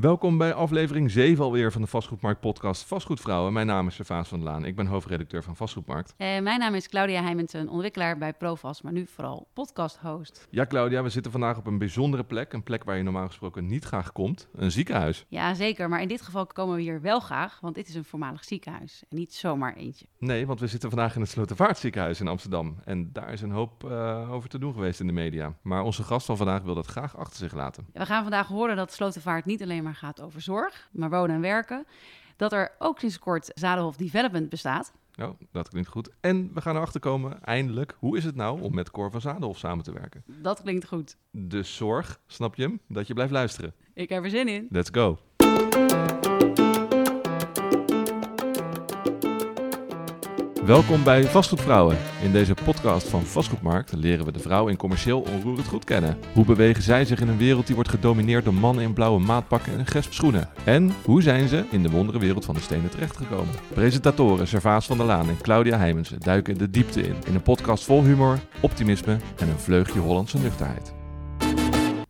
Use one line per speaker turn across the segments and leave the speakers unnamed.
Welkom bij aflevering 7 alweer van de Vastgoedmarkt podcast Vastgoedvrouwen. Mijn naam is Servaas van der Laan. Ik ben hoofdredacteur van Vastgoedmarkt.
Uh, mijn naam is Claudia Heimensen, ontwikkelaar bij Provast, maar nu vooral podcast-host.
Ja, Claudia, we zitten vandaag op een bijzondere plek. Een plek waar je normaal gesproken niet graag komt. Een ziekenhuis.
Ja, zeker. Maar in dit geval komen we hier wel graag, want dit is een voormalig ziekenhuis. En niet zomaar eentje.
Nee, want we zitten vandaag in het Slotervaartziekenhuis in Amsterdam. En daar is een hoop uh, over te doen geweest in de media. Maar onze gast van vandaag wil dat graag achter zich laten.
We gaan vandaag horen dat Slotervaart niet alleen maar gaat over zorg, maar wonen en werken. Dat er ook sinds kort Zadenhof Development bestaat.
Nou, dat klinkt goed. En we gaan erachter komen, eindelijk, hoe is het nou om met Cor van Zadenhof samen te werken?
Dat klinkt goed.
De zorg, snap je hem? Dat je blijft luisteren.
Ik heb er zin in.
Let's go. Welkom bij Vastgoedvrouwen. In deze podcast van Vastgoedmarkt leren we de vrouw in commercieel onroerend goed kennen. Hoe bewegen zij zich in een wereld die wordt gedomineerd door mannen in blauwe maatpakken en gesp schoenen? En hoe zijn ze in de wondere wereld van de stenen terechtgekomen? Presentatoren Servaas van der Laan en Claudia Heimensen duiken de diepte in. In een podcast vol humor, optimisme en een vleugje Hollandse nuchterheid.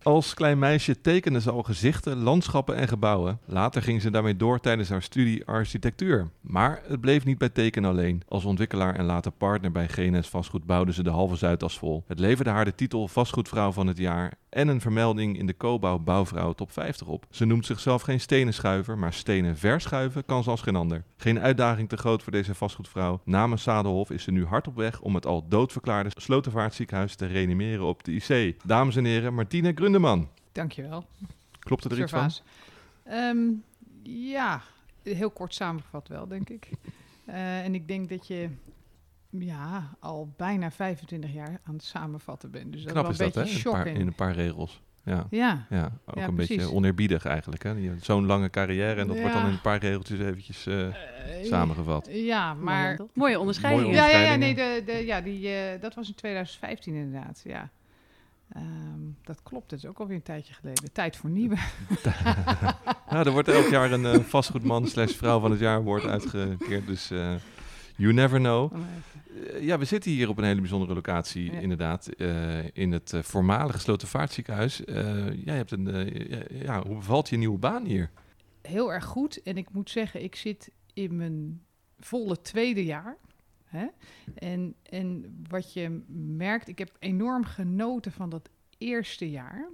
Als klein meisje tekende ze al gezichten, landschappen en gebouwen. Later ging ze daarmee door tijdens haar studie architectuur. Maar het bleef niet bij tekenen alleen. Als ontwikkelaar en later partner bij GNS Vastgoed bouwde ze de halve Zuidas vol. Het leverde haar de titel Vastgoedvrouw van het jaar en een vermelding in de Cobouw Bouwvrouw Top 50 op. Ze noemt zichzelf geen stenen schuiver, maar stenen verschuiven kan ze als geen ander. Geen uitdaging te groot voor deze vastgoedvrouw. Namens Zadelhof is ze nu hard op weg om het al doodverklaarde Slotervaartziekenhuis te reanimeren op de IC. Dames en heren, Martine Grundeman.
Dankjewel.
Klopt er iets van?
Um, ja, heel kort samengevat wel, denk ik. Uh, en ik denk dat je ja, al bijna 25 jaar aan het samenvatten bent. Dus dat
Knap
is
wel
een beetje
dat, hè? In, in een paar regels. Ja,
ja.
ja ook ja, een beetje oneerbiedig eigenlijk. hè Zo'n lange carrière en dat
ja.
wordt dan in een paar regeltjes eventjes uh, uh, samengevat.
Ja, maar...
Mooie, mooie onderscheidingen.
Ja, ja, ja, nee, de, de, ja die, uh, dat was in 2015 inderdaad, ja. Um, dat klopt, dat is ook alweer een tijdje geleden. Tijd voor nieuwe.
nou, er wordt elk jaar een uh, vastgoedman slash vrouw van het jaar wordt uitgekeerd, dus... Uh, You never know. Uh, ja, we zitten hier op een hele bijzondere locatie, ja. inderdaad. In het voormalige Slotervaartziekenhuis. jij hebt een, ja, hoe bevalt je nieuwe baan hier?
Heel erg goed. En ik moet zeggen, ik zit in mijn volle tweede jaar. Hè? En, en wat je merkt, ik heb enorm genoten van dat eerste jaar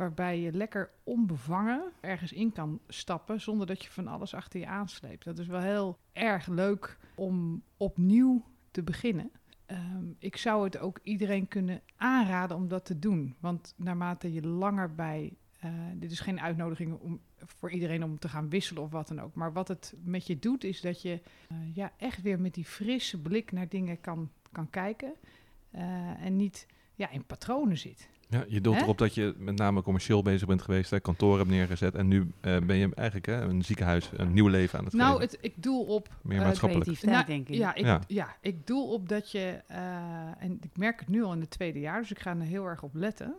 waarbij je lekker onbevangen ergens in kan stappen zonder dat je van alles achter je aansleept. Dat is wel heel erg leuk om opnieuw te beginnen. Um, ik zou het ook iedereen kunnen aanraden om dat te doen. Want naarmate je langer bij. Uh, dit is geen uitnodiging om, voor iedereen om te gaan wisselen of wat dan ook. Maar wat het met je doet, is dat je uh, ja, echt weer met die frisse blik naar dingen kan, kan kijken. Uh, en niet ja, in patronen zit.
Ja, je doelt
Hè?
erop dat je met name commercieel bezig bent geweest, hè, kantoor hebt neergezet en nu uh, ben je eigenlijk hè, een ziekenhuis, een nieuw leven aan het
Nou,
geven.
het, ik doel op...
Meer
Uh,
maatschappelijk.
creativiteit,
Nou,
denk ik.
Ja ik,
Ja.
ja. ik doel op dat je, uh, en ik merk het nu al in het tweede jaar, dus ik ga er heel erg op letten,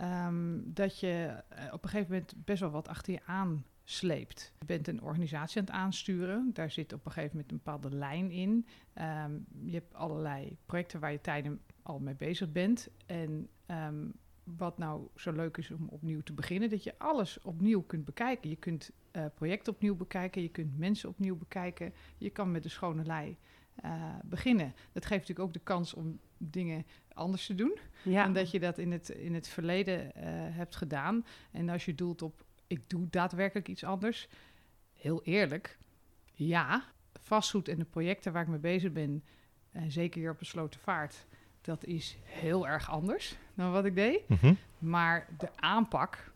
um, dat je uh, op een gegeven moment best wel wat achter je aan sleept. Je bent een organisatie aan het aansturen, daar zit op een gegeven moment een bepaalde lijn in. Um, je hebt allerlei projecten waar je tijden al mee bezig bent en... Um, wat nou zo leuk is om opnieuw te beginnen, dat je alles opnieuw kunt bekijken. Je kunt uh, projecten opnieuw bekijken, je kunt mensen opnieuw bekijken. Je kan met de schone lei uh, beginnen. Dat geeft natuurlijk ook de kans om dingen anders te doen
Ja.
dan dat je dat in het, in het verleden uh, hebt gedaan. En als je doelt op, ik doe daadwerkelijk iets anders, heel eerlijk, ja, vastgoed en de projecten waar ik mee bezig ben, en zeker hier op een Slotervaart, dat is heel erg anders dan wat ik deed.
Mhm.
Maar de aanpak,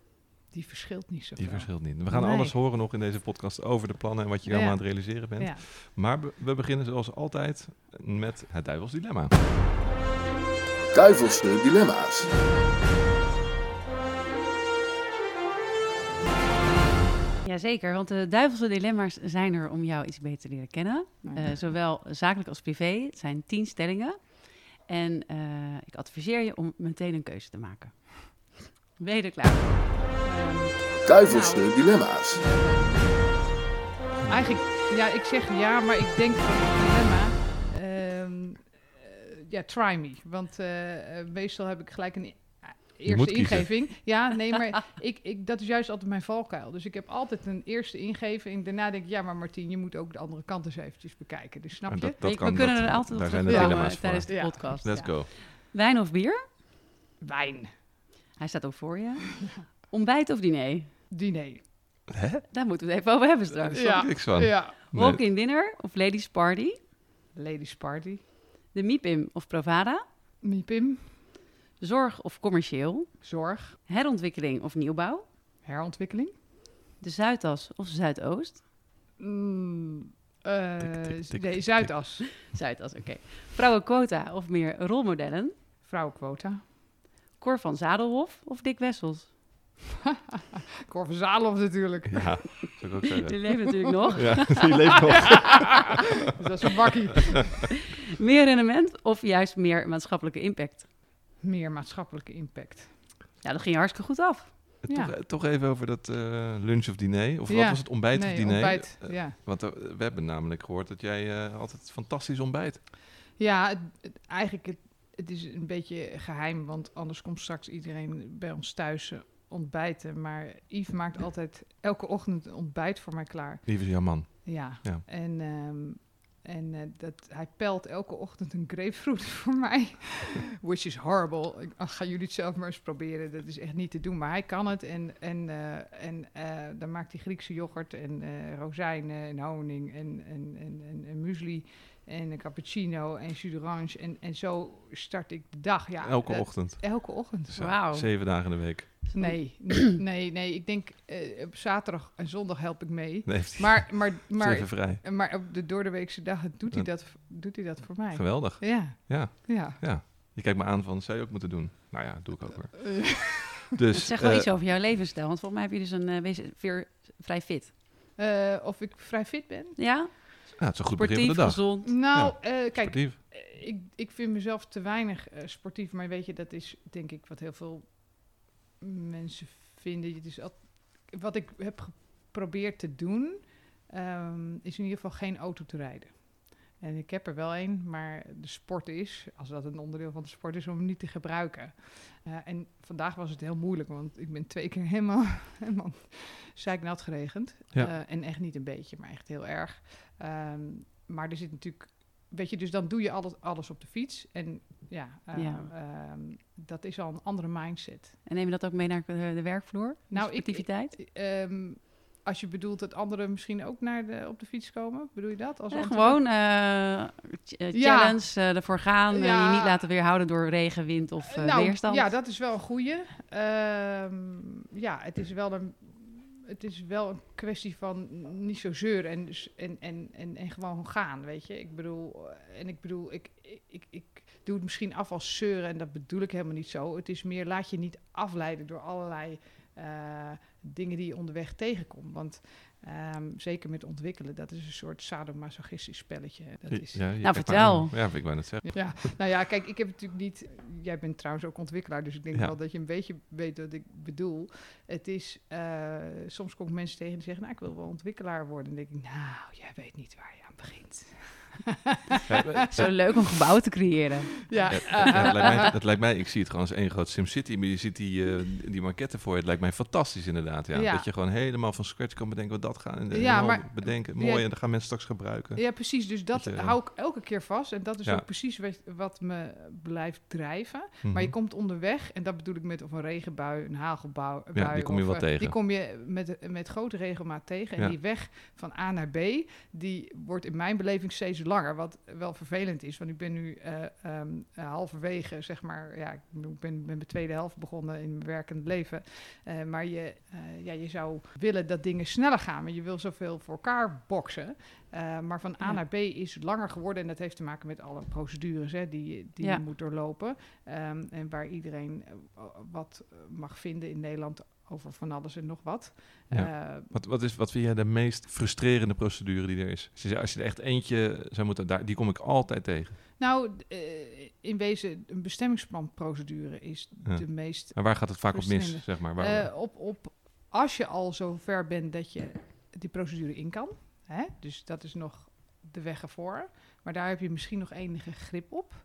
die verschilt niet zo
Die verschilt niet. We gaan
Nee.
alles horen nog in deze podcast over de plannen en wat je
Ja.
allemaal aan het realiseren bent.
Ja.
Maar we- beginnen zoals altijd met het duivels dilemma.
Duivelse dilemma's.
Jazeker, want de duivelse dilemma's zijn er om jou iets beter te leren kennen. Eh, zowel zakelijk als privé. Het zijn tien stellingen. En eh, ik adviseer je om meteen een keuze te maken. Ben je er klaar voor?
Ehm,
Duivelse
Nou.
dilemma's.
Eigenlijk, ja, ik zeg ja, maar ik denk van het dilemma. ehm, eh, ja, try me. Want eh, eh, meestal heb ik gelijk een eerste
moet kiezen.
ingeving. Ja, nee, maar ik, ik, dat is juist altijd mijn valkuil. Dus ik heb altijd een eerste ingeving. En daarna denk ik, ja, maar Martien, je moet ook de andere kant eens eventjes bekijken. Dus snap je?
dat, dat
We-
kan,
we kunnen
dat-
er altijd op
Daar zijn de
terugkomen tijdens de
Ja.
podcast.
Let's
Ja.
go.
Wijn of bier?
Wijn,
Hij staat ook voor je. Ontbijt of diner?
diner.
Hè?
Daar moeten we het even over hebben straks.
Ja.
ik niks van.
Ja,
Nee.
Walk-in dinner of ladies party?
ladies party.
De MIPIM of Provada?
Miepim,
Zorg of commercieel?
zorg,
Herontwikkeling of nieuwbouw?
herontwikkeling.
De Zuidas of Zuidoost?
Mm, eh,
Tik, tik, tik,
nee, Zuidas.
Zuidas, oké. Vrouwenquota of meer rolmodellen?
Vrouwenquota.
Cor van Zadelhof of Dick Wessels?
Cor van Zalhoff natuurlijk.
Ja, zou ik ook zeggen.
Die leeft natuurlijk nog.
Ja, die leeft nog.
Dat is een bakkie.
Meer rendement of juist meer maatschappelijke impact?
Meer maatschappelijke impact.
Ja, dat ging hartstikke goed af.
Ja.
Toch, toch even over dat eh, lunch of diner. Of wat was het, ontbijt
nee,
of diner?
ontbijt.
Eh,
ja.
Want eh, we hebben namelijk gehoord dat jij eh, altijd fantastisch ontbijt.
Ja, het, het- eigenlijk het, het is een beetje geheim, want anders komt straks iedereen bij ons thuis eh, ontbijten. Maar Yves maakt altijd elke ochtend een ontbijt voor mij klaar.
Lieve is jouw man.
Ja,
Ja.
en, ehm, en eh, dat, hij pelt elke ochtend een grapefruit voor mij. Which is horrible. Ik, ach, gaan jullie het zelf maar eens proberen. Dat is echt niet te doen, maar hij kan het. En, en, eh, en dan maakt hij Griekse yoghurt en rozijnen en honing en, en, en, en, en muesli. En een cappuccino en jus d'orange. En, en zo start ik de dag. Ja,
Elke
eh,
ochtend.
Elke ochtend.
Zo,
Wauw.
Zeven dagen in de week.
Nee, nee, nee. Ik denk eh, op zaterdag en zondag help ik mee.
Nee,
Maar, maar,
maar,
maar,
vrij.
maar op de doordeweekse dagen doet hij, dat, doet hij dat voor mij.
Geweldig.
Ja,
Ja,
ja.
ja. Je kijkt me aan van, zou je ook moeten doen? Nou ja, doe ik ook hoor.
Eh,
Dus,
Het zegt wel
eh,
iets over jouw levensstijl. Want volgens mij heb je dus een eh, wees weer vrij fit.
eh, of ik vrij fit ben?
Ja?
Ja, het is een goed begin van de dag.
gezond.
Nou, eh, kijk,
Sportief.
eh, ik, ik vind mezelf te weinig eh, sportief. Maar weet je, dat is denk ik wat heel veel mensen vinden. Het is al, wat ik heb geprobeerd te doen, ehm, is in ieder geval geen auto te rijden. En ik heb er wel een, maar de sport is, als dat een onderdeel van de sport is, om hem niet te gebruiken. Eh, en vandaag was het heel moeilijk, want ik ben twee keer helemaal, helemaal zeiknat geregend.
Ja.
Eh, en echt niet een beetje, maar echt heel erg. Ehm, maar er zit natuurlijk, weet je, dus dan doe je alles, alles op de fiets. En ja, eh,
Ja.
ehm, dat is al een andere mindset.
En neem je dat ook mee naar de, de werkvloer?
Nou, ik-? Ehm, als je bedoelt dat anderen misschien ook naar de, op de fiets komen, bedoel je dat? Als
Ja, gewoon eh, eh,
Ja.
challenge, eh, ervoor gaan.
Ja.
je niet laten weerhouden door regen, wind of
nou,
weerstand.
Ja, dat is wel een goeie. Ehm, ja, het is wel een, het is wel een kwestie van niet zo zeuren en, en, en, en, en gewoon gaan, weet je. Ik bedoel, en ik bedoel, ik, ik, ik, ik doe het misschien af als zeuren en dat bedoel ik helemaal niet zo. Het is meer, laat je niet afleiden door allerlei dingen die je onderweg tegenkomt. Want ehm, zeker met ontwikkelen, dat is een soort sadomasochistisch spelletje. Dat is,
Ja,
Nou, vertel.
Ja, ik wou net zeggen.
ja, nou ja, kijk, ik heb natuurlijk niet. Jij bent trouwens ook ontwikkelaar, dus ik denk
Ja.
wel dat je een beetje weet wat ik bedoel. Het is. eh, soms kom ik mensen tegen die zeggen: Nou, ik wil wel ontwikkelaar worden. En dan denk ik: Nou, jij weet niet waar je aan begint.
Zo leuk om gebouwen te creëren.
Ja,
Ja,
eh,
ja, dat, lijkt mij, dat lijkt mij, ik zie het gewoon als één groot SimCity, maar je ziet die, eh, die maquette voor je. Het lijkt mij fantastisch inderdaad. Ja.
Ja.
Dat je gewoon helemaal van scratch kan bedenken wat dat gaan. En
Ja,
helemaal
maar-
bedenken.
Ja.
Mooi, en dat gaan mensen straks gebruiken.
ja, precies. Dus dat
Dat je-
hou ik elke keer vast. En dat is
Ja.
ook precies wat, wat me blijft drijven.
Mhm.
Maar je komt onderweg, en dat bedoel ik met of een regenbui, een hagelbui.
Ja, die kom je
of,
wel
eh,
tegen.
Die kom je met, met grote regelmaat tegen. En
Ja.
die weg van A naar B, die wordt in mijn beleving steeds langer. Wat wel vervelend is, want ik ben nu eh, ehm, eh, halverwege, zeg maar, ja, ik ben, met mijn tweede helft begonnen in mijn werkend leven. Eh, maar je, ja, je zou willen dat dingen sneller gaan, maar je wil zoveel voor elkaar boksen. Eh, maar van A
Ja.
naar B is langer geworden en dat heeft te maken met alle procedures hè, die, die
Ja.
je moet doorlopen. Ehm, en waar iedereen eh, wat eh, mag vinden in Nederland over van alles en nog wat.
Ja. Wat, wat, is, wat vind jij de meest frustrerende procedure die er is? Als je, als je er echt eentje zou moeten, daar, die kom ik altijd tegen.
nou, eh, in wezen, een bestemmingsplanprocedure is
Ja.
de meest...
Maar waar gaat het vaak op mis, zeg maar? Waar,
eh, op, op, als je al zo ver bent dat je die procedure in kan, hè, dus dat is nog de weg ervoor, maar daar heb je misschien nog enige grip op,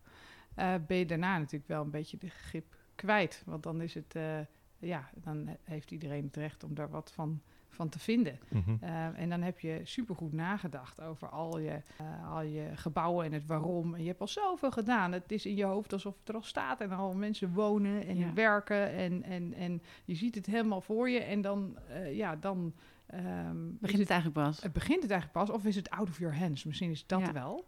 eh, ben je daarna natuurlijk wel een beetje de grip kwijt. Want dan is het, eh, ja, dan heeft iedereen het recht om daar wat van, van te vinden.
Mhm.
Uh, en dan heb je supergoed nagedacht over al je, uh, al je gebouwen en het waarom. En je hebt al zoveel gedaan. Het is in je hoofd alsof het er al staat en al mensen wonen en
Ja.
werken. En, en, en je ziet het helemaal voor je. En dan, uh, ja, dan ehm,
Begint het eigenlijk pas?
het begint het eigenlijk pas, of is het out of your hands? Misschien is dat
Ja.
wel.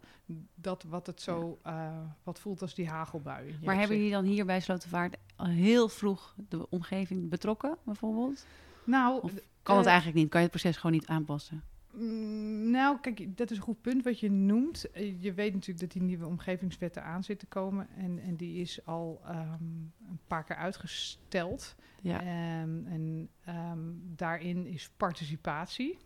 Dat wat het zo, eh, wat voelt als die hagelbui.
Maar hebben jullie dan hier bij Slotervaart al heel vroeg de omgeving betrokken, bijvoorbeeld?
Nou,
Of Kan het
eh,
eigenlijk niet? Kan je het proces gewoon niet aanpassen?
Mm, Nou, kijk, dat is een goed punt wat je noemt. Eh, Je weet natuurlijk dat die nieuwe omgevingswetten aan zit te komen. En, en die is al ehm, een paar keer uitgesteld.
Ja.
Ehm, en ehm, daarin is participatie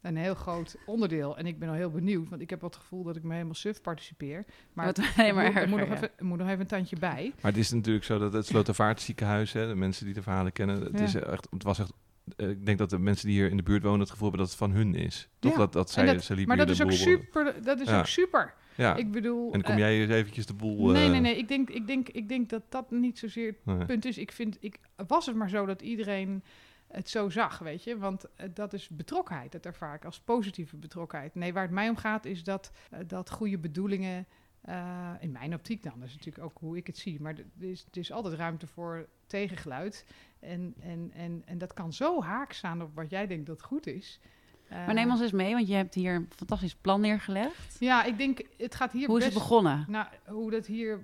een heel groot onderdeel. En ik ben al heel benieuwd, want ik heb wat het gevoel dat ik me helemaal suf participeer. Maar
Wat alleen maar
er moet, nog
ja.
even, moet nog even een tandje bij.
Maar het is natuurlijk zo dat het Slotervaartziekenhuis, hè, de mensen die de verhalen kennen, het,
Ja.
is echt, het was echt... eh, Ik denk dat de mensen die hier in de buurt wonen het gevoel hebben dat het van hun is. Toch
Ja,
dat, dat zij,
dat-
ze liepen
Maar dat is ook super. Dat is
Ja.
ook super.
Ja,
Ik bedoel.
en kom
eh,
jij eens eventjes de boel...
Nee,
eh,
nee, nee. Ik denk, ik, denk, ik denk dat dat niet zozeer
nee.
het punt is. Ik vind, ik, was het maar zo dat iedereen het zo zag, weet je. Want dat is betrokkenheid. Dat ervaar ik als positieve betrokkenheid. Nee, waar het mij om gaat is dat, dat goede bedoelingen... eh, in mijn optiek dan, dat is natuurlijk ook hoe ik het zie. Maar er is, er is altijd ruimte voor tegengeluid. En, en, en, en dat kan zo haak staan op wat jij denkt dat goed is.
Maar
Eh,
neem ons eens mee, want je hebt hier een fantastisch plan neergelegd.
Ja, ik denk, het gaat hier
Hoe is het begonnen?
Nou, hoe dat hier...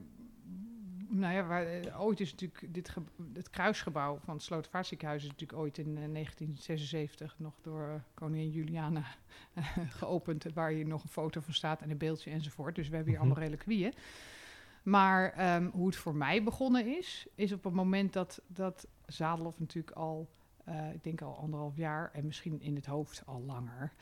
Nou ja, waar, eh, ooit is natuurlijk dit het kruisgebouw van het Slotervaartziekenhuis... is natuurlijk ooit in eh, 1976 nog door eh, koningin Juliana eh, geopend... waar hier nog een foto van staat en een beeldje enzovoort. Dus we hebben hier
Mhm.
allemaal reliquieën. Maar ehm, hoe het voor mij begonnen is... is op het moment dat, dat Zadelhof natuurlijk al... eh, ik denk al anderhalf jaar en misschien in het hoofd al langer...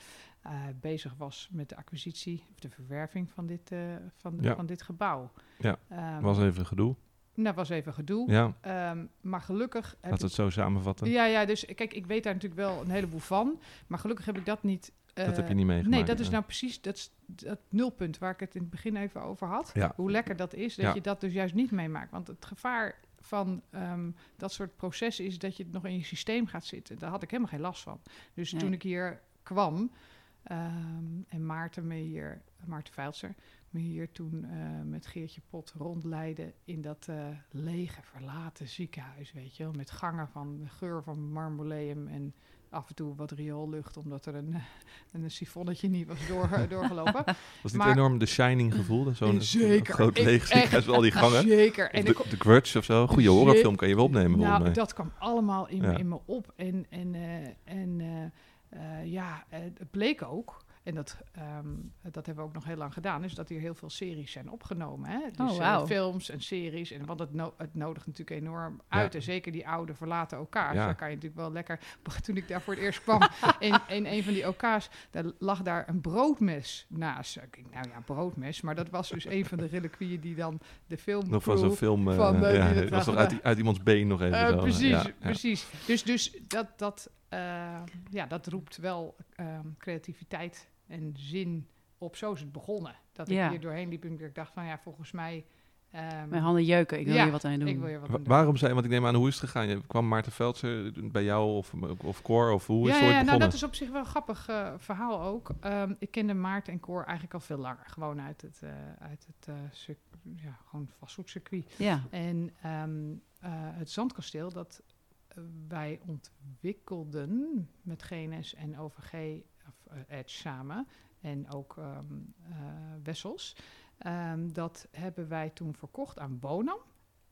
eh, bezig was met de acquisitie of de verwerving van dit, eh, van,
Ja.
van dit gebouw.
Ja,
Ehm,
was even gedoe.
Dat was even gedoe.
Ja,
Ehm, maar gelukkig heb
laten we het zo samenvatten.
Ja, ja, dus kijk, ik weet daar natuurlijk wel een heleboel van. Maar gelukkig heb ik dat niet...
dat
eh,
heb je niet meegemaakt.
Nee, dat is nou precies dat, dat nulpunt waar ik het in het begin even over had.
Ja.
Hoe lekker dat is, dat
Ja.
je dat dus juist niet meemaakt. Want het gevaar van ehm, dat soort processen is dat je het nog in je systeem gaat zitten. Daar had ik helemaal geen last van. Dus
Nee.
toen ik hier kwam ehm, en Maarten me hier, Maarten Veilser, me hier toen eh, met Geertje Pot rondleidde in dat eh, lege, verlaten ziekenhuis, weet je wel. Met gangen van de geur van marmoleum en af en toe wat rioollucht, omdat er een, een sifonnetje niet was door, doorgelopen.
Was dit
maar-
enorm de Shining gevoel? Zo'n groot leeg ziekenhuis met al die gangen?
Zeker. En
de,
ik,
de Grudge of zo? Goede horrorfilm kan je wel opnemen
nou, dat kwam allemaal in,
Ja.
in me op. En, en, eh, en eh, ja, eh, het bleek ook, en dat, ehm, dat hebben we ook nog heel lang gedaan, is dat hier heel veel series zijn opgenomen. Hè? Dus
Oh,
eh,
wauw.
films en series. En want het, no het nodigt natuurlijk enorm uit.
Ja.
En zeker die oude verlaten elkaar.
Ja.
Daar kan je natuurlijk wel lekker. Toen ik daar voor het eerst kwam, in, in een van die elkaars, daar lag daar een broodmes naast. Ik denk, nou ja, broodmes. Maar dat was dus een van de reliquieën die dan de film.
nog van zo'n film.
van,
ja, het was uit, uit iemands been nog even
Eh,
zo.
precies,
Ja, ja.
precies. Dus, dus dat, dat, eh, ja, dat roept wel ehm, creativiteit en zin op. Zo is het begonnen. Dat ik
Ja.
hier doorheen liep en ik dacht van ja, volgens mij... ehm,
Mijn handen jeuken, ik wil
Ja,
hier wat aan doen.
ik wil je wat
Wa-
aan doen.
waarom zijn, want ik neem aan, hoe is het gegaan? Je kwam Maarten Veldser bij jou of, of Cor? Of hoe is
ja,
het ooit
ja, nou dat is op zich wel een grappig eh, verhaal ook. Ehm, ik kende Maarten en Cor eigenlijk al veel langer. Gewoon uit het, eh, uit het eh, ja, gewoon vastgoedcircuit.
Ja,
En ehm, eh, het Zandkasteel, dat eh, wij ontwikkelden met GNS en OVG, of eh, Edge samen, en ook ehm, eh, Wessels. Ehm, dat hebben wij toen verkocht aan Bonam.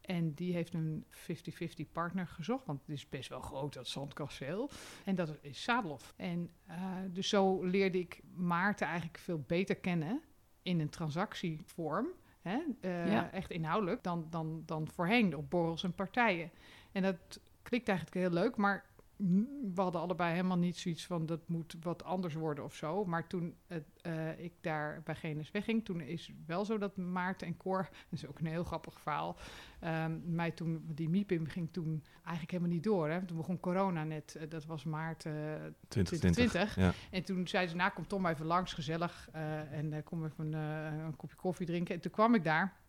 En die heeft een 50-50 partner gezocht, want het is best wel groot, dat zandkasteel. En dat is Sadelhof. En eh, dus zo leerde ik Maarten eigenlijk veel beter kennen in een transactievorm. Hè?
Ja.
Echt inhoudelijk dan, dan, dan voorheen op borrels en partijen. En dat klinkt eigenlijk heel leuk, maar we hadden allebei helemaal niet zoiets van dat moet wat anders worden of zo. Maar toen het, eh, ik daar bij GNS wegging, toen is wel zo dat Maarten en Cor, dat is ook een heel grappig verhaal, ehm, mij toen, die MIPIM ging toen eigenlijk helemaal niet door. Hè? Toen begon corona net, eh, dat was maart eh,
2020.
2020.
Ja.
En toen zei ze, nou kom Tom even langs, gezellig. eh, en eh, kom even een, eh, een kopje koffie drinken. En toen kwam ik daar.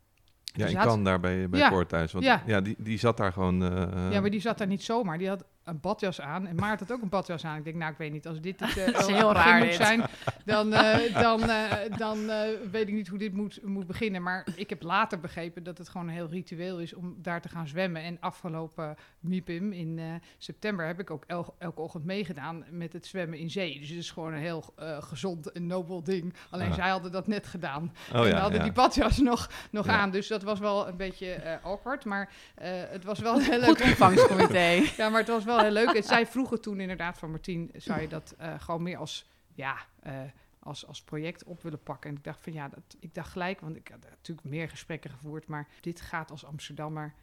Ja,
Dus
ik
had-
kan daar bij, bij
Ja.
Thuis. Want ja.
Ja.
die, die zat daar gewoon... eh,
ja, maar die zat daar niet zomaar. Die had een badjas aan. En Maart had ook een badjas aan. Ik denk, nou, ik weet niet, als dit het, eh, een
heel raar,
moet
dit.
zijn, dan, eh, dan, eh, dan eh, weet ik niet hoe dit moet, moet beginnen. Maar ik heb later begrepen dat het gewoon een heel ritueel is om daar te gaan zwemmen. En afgelopen MIPIM in eh, september heb ik ook el- elke ochtend meegedaan met het zwemmen in zee. Dus het is gewoon een heel eh, gezond en nobel ding. Alleen
Ah.
zij hadden dat net gedaan.
Oh
en
ja,
hadden
ja.
die badjas nog, nog
Ja.
aan. Dus dat was wel een beetje eh, awkward. Maar eh, het was wel heel leuk.
Goed ontvangstcomité.
Ja, maar het was wel heel leuk. En zij vroegen toen inderdaad van Martien, zou je dat eh, gewoon meer als, ja, eh, als, als project op willen pakken? En ik dacht van ja, dat, ik dacht gelijk, want ik had natuurlijk meer gesprekken gevoerd, maar dit gaat als Amsterdammer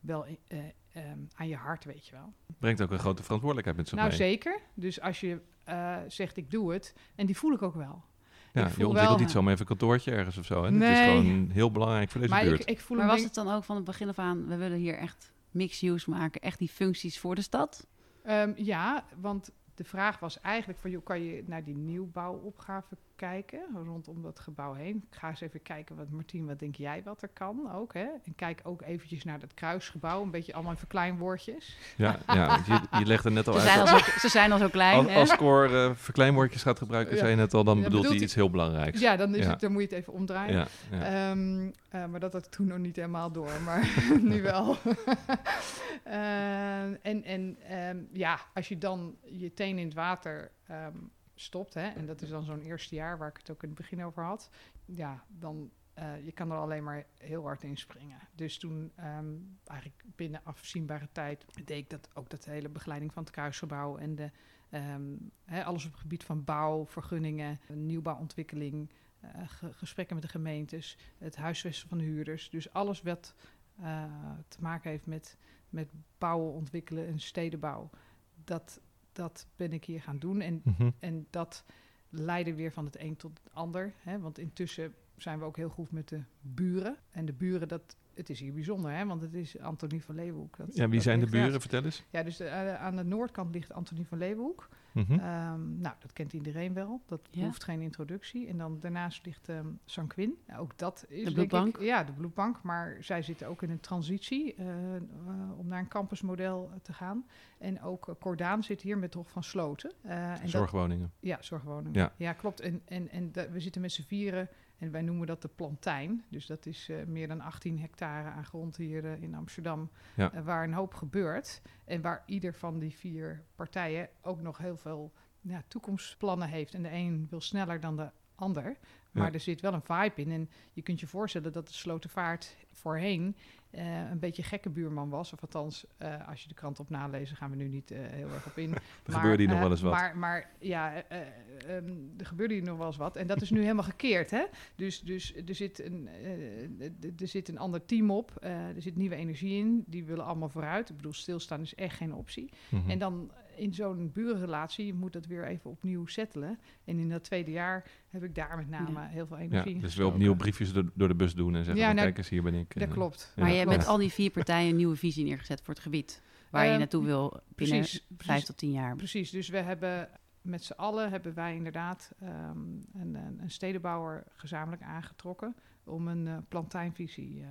wel eh, ehm, aan je hart, weet je wel.
Brengt ook een grote verantwoordelijkheid met zich
nou,
mee.
zeker. Dus als je eh, zegt ik doe het, en die voel ik ook wel.
Ja,
ik
je
voel
ontwikkelt
wel-
niet zomaar even een kantoortje ergens of zo. Hè? Het is gewoon heel belangrijk voor deze
maar
buurt.
ik, ik voel
Maar was het dan ook van het begin af aan, we willen hier echt mixed use maken, echt die functies voor de stad?
Ehm, ja, want de vraag was eigenlijk van, joh, kan je naar die nieuwbouwopgave kijken rondom dat gebouw heen? Ik ga eens even kijken, wat Martien, wat denk jij wat er kan ook, hè? En kijk ook eventjes naar dat kruisgebouw, een beetje allemaal in verkleinwoordjes.
Ja, ja je, je legt er net al
Ze
uit.
zijn al zo, ze zijn al zo klein.
Als,
hè?
als Cor eh, verkleinwoordjes gaat gebruiken,
Ja.
zei je net al, dan
Ja,
bedoelt hij iets heel belangrijks.
Ja, dan, is
Ja.
Het, dan moet je het even omdraaien.
ja, ja.
Ehm, eh, maar dat had ik toen nog niet helemaal door, maar nu wel. Ehm, en en ehm, ja, als je dan je teen in het water ehm, stopt, hè, en dat is dan zo'n eerste jaar waar ik het ook in het begin over had, ja, dan eh, je kan er alleen maar heel hard in springen. Dus toen ehm, eigenlijk binnen afzienbare tijd deed ik dat ook dat hele begeleiding van het kruisgebouw en de ehm, alles op het gebied van bouw, vergunningen, nieuwbouwontwikkeling, eh, ge- gesprekken met de gemeentes, het huisvesten van de huurders. Dus alles wat eh, te maken heeft met, met bouwen, ontwikkelen en stedenbouw. Dat, dat ben ik hier gaan doen. En,
Mhm.
en dat leidde weer van het een tot het ander. Hè? Want intussen zijn we ook heel goed met de buren. En de buren, dat, het is hier bijzonder, hè? want het is Antonie van Leeuwenhoek. Dat,
Ja, wie zijn de buren? Vertel eens.
Ja, dus eh, aan de noordkant ligt Antonie van Leeuwenhoek.
Mhm.
Ehm, nou, dat kent iedereen wel. Dat
Ja.
hoeft geen introductie. En dan daarnaast ligt ehm Sanquin. Nou, ook dat is denk
bloedbank?
Ik, ja, de bloedbank. Maar zij zitten ook in een transitie eh, eh, om naar een campusmodel eh, te gaan. En ook Cordaan zit hier met Hof van Sloten. Eh, en dat,
Zorgwoningen.
ja, zorgwoningen.
Ja.
Ja, klopt. En, en, en we zitten met z'n vieren en wij noemen dat de plantijn. Dus dat is eh, meer dan 18 hectare aan grond hier eh, in Amsterdam,
Ja.
eh, waar een hoop gebeurt. En waar ieder van die vier partijen ook nog heel veel ja, toekomstplannen heeft. En de een wil sneller dan de ander. Maar
Ja.
er zit wel een vibe in. En je kunt je voorstellen dat de Slotervaart voorheen eh, een beetje gekke buurman was. Of althans, eh, als je de krant op nalezen, gaan we nu niet eh, heel erg op in.
Er gebeurde hier nog wel eens wat.
Maar, maar ja, eh, eh, ehm, er gebeurde hier nog wel eens wat. En dat is nu helemaal gekeerd, hè? Dus, dus er, zit een, er zit een ander team op. er zit nieuwe energie in. Die willen allemaal vooruit. Ik bedoel, stilstaan is echt geen optie.
Mhm.
En dan in zo'n burenrelatie moet dat weer even opnieuw settelen. En in dat tweede jaar heb ik daar met name
Ja.
heel veel
ja,
energie in
dus weer
gestoken.
opnieuw briefjes door, door de bus doen en zeggen
Ja,
van,
nou,
kijk eens, hier ben ik.
Dat
En,
klopt.
Maar je hebt met al die vier partijen een nieuwe visie neergezet voor het gebied. Waar je
Ehm,
naartoe wil binnen
Precies,
vijf
precies,
tot tien jaar.
precies. Dus we hebben met z'n allen hebben wij inderdaad ehm, een, een, een stedenbouwer gezamenlijk aangetrokken om een eh plantijnvisie eh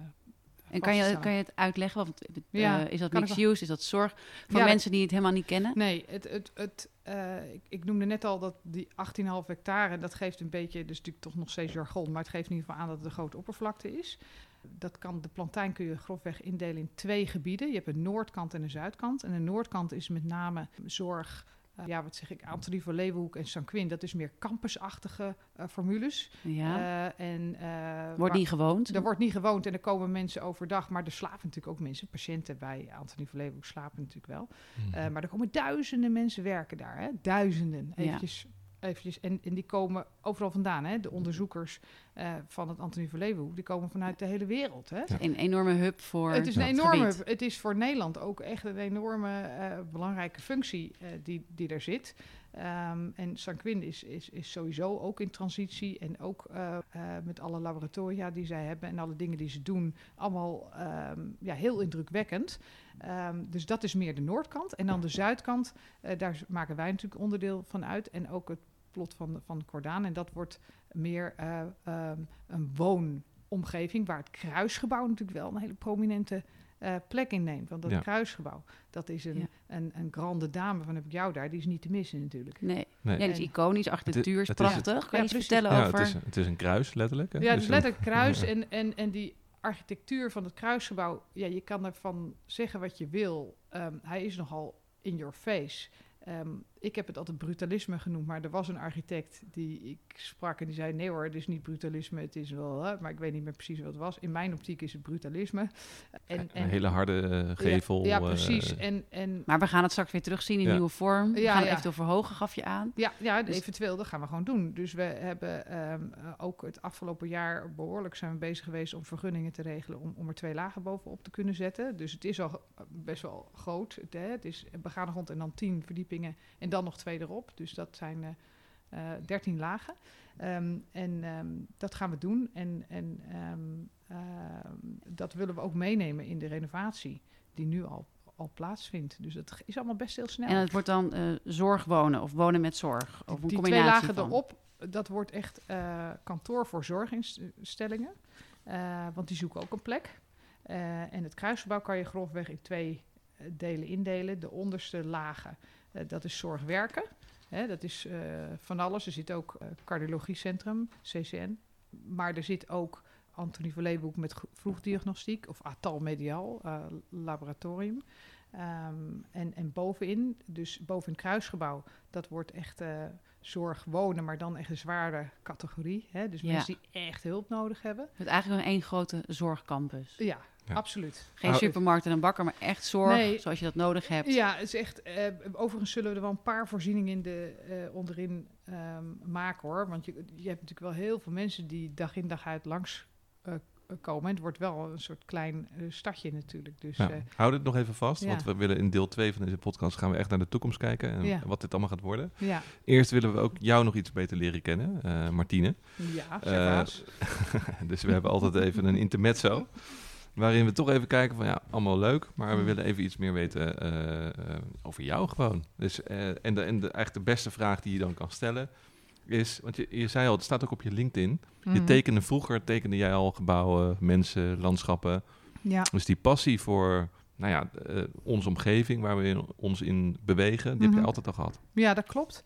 En kan je, kan je het uitleggen? Want, eh, is dat mixed use? Is dat zorg voor
Ja,
mensen die het helemaal niet kennen?
Nee, het, het, het, eh, ik, ik noemde net al dat die 18,5 hectare, dat geeft een beetje, dus natuurlijk toch nog steeds jargon, maar het geeft in ieder geval aan dat het een grote oppervlakte is. Dat kan, de plantijn kun je grofweg indelen in twee gebieden. Je hebt een noordkant en een zuidkant. En de noordkant is met name zorg, ja wat zeg ik, Antonie van Leeuwenhoek en Sanquin. Dat is meer campusachtige eh, formules.
Ja.
Eh, en, eh,
Wordt
waar-
niet gewoond?
er wordt niet gewoond en er komen mensen overdag, maar er slapen natuurlijk ook mensen. Patiënten bij Antonie van Leeuwenhoek slapen natuurlijk wel.
Mhm.
Eh, maar er komen duizenden mensen werken daar, hè? duizenden.
Ja.
Eventjes. En, en die komen overal vandaan. Hè? De onderzoekers eh, van het Antonie van Leeuwenhoek, die komen vanuit de hele wereld. Hè?
Een enorme hub voor
Het is een
het
enorme,
gebied.
het is voor Nederland ook echt een enorme eh, belangrijke functie eh, die, die er zit. Ehm, en Sanquin is, is, is sowieso ook in transitie en ook eh, eh, met alle laboratoria die zij hebben en alle dingen die ze doen, allemaal ehm, ja, heel indrukwekkend. Ehm, dus dat is meer de noordkant. En dan de zuidkant, eh, daar maken wij natuurlijk onderdeel van uit. En ook het plot van, van Cordaan. En dat wordt meer eh, ehm, een omgeving waar het kruisgebouw natuurlijk wel een hele prominente eh, plek inneemt. Want dat
Ja.
kruisgebouw, dat is een,
Ja.
een, een grande dame van heb ik jou daar, die is niet te missen natuurlijk.
Nee,
Nee.
nee dat is iconisch. Architectuur is
het is het-
prachtig. Kan
Ja,
je iets vertellen
Ja,
over...
het is, het is een kruis, letterlijk. hè?
Ja,
Dus
dus
een-
letterlijk kruis
Ja.
en, en, en die architectuur van het kruisgebouw, ja, je kan ervan zeggen wat je wil. Ehm, hij is nogal in your face. Ehm, ik heb het altijd brutalisme genoemd, maar er was een architect die ik sprak en die zei: Nee hoor, het is niet brutalisme, het is wel, hè, maar ik weet niet meer precies wat het was. In mijn optiek is het brutalisme. En,
een hele harde eh, gevel.
Ja, ja,
eh,
precies. en, en
Maar we gaan het straks weer terugzien in
Ja.
nieuwe vorm. We
Ja,
gaan het
ja.
eventueel verhogen, gaf je aan.
Ja, ja
Dus-
eventueel, dat gaan we gewoon doen. Dus we hebben ehm, eh, ook het afgelopen jaar behoorlijk zijn we bezig geweest om vergunningen te regelen om, om er twee lagen bovenop te kunnen zetten. Dus het is al best wel groot. Het, hè, het is begaande grond en dan tien verdiepingen en dan nog twee erop. Dus dat zijn eh eh 13 lagen. Ehm, en ehm, dat gaan we doen. En, en ehm, dat willen we ook meenemen in de renovatie die nu al, al plaatsvindt. Dus dat is allemaal best heel snel.
En het wordt dan eh zorgwonen of wonen met zorg. Of een
die twee lagen
van.
erop, dat wordt echt kantoor voor zorginstellingen. Want die zoeken ook een plek. En het kruisgebouw kan je grofweg in twee delen indelen. De onderste lagen, dat is zorgwerken. Hè, dat is eh, van alles. Er zit ook eh cardiologiecentrum, CCN. Maar er zit ook Antonie Verleeboek met vroegdiagnostiek of Atal Medial eh, laboratorium. Ehm, en, en bovenin, dus boven het kruisgebouw, dat wordt echt eh, zorg wonen, maar dan echt een zware categorie. Hè? Dus
Ja.
mensen die echt hulp nodig hebben.
Het is eigenlijk gewoon één grote zorgcampus.
Ja,
Ja.
absoluut.
Geen
Nou,
supermarkt en een bakker, maar echt zorg
Nee.
zoals je dat nodig hebt.
Ja, het is echt. eh, overigens zullen we er wel een paar voorzieningen in de, eh, onderin ehm, maken hoor. Want je, je hebt natuurlijk wel heel veel mensen die dag in dag uit langs eh, komen. En het wordt wel een soort klein stadje natuurlijk. Dus
Ja, hou dit nog even vast,
Ja.
want we willen in deel 2 van deze podcast gaan we echt naar de toekomst kijken en
Ja.
wat dit allemaal gaat worden.
ja,
Eerst willen we ook jou nog iets beter leren kennen, eh, Martine.
ja, zeg maar eens.
dus we hebben altijd even een intermezzo, waarin we toch even kijken van ja, allemaal leuk, maar we
Mm.
willen even iets meer weten eh, eh, over jou gewoon. Dus, eh, en de, en de, eigenlijk de beste vraag die je dan kan stellen is, want je, je zei al, het staat ook op je LinkedIn, je
Mhm.
tekende vroeger, tekende jij al gebouwen, mensen, landschappen.
Ja,
Dus die passie voor nou ja, onze omgeving, waar we in, ons in bewegen, die heb
Mhm.
je altijd al gehad.
Ja, dat klopt.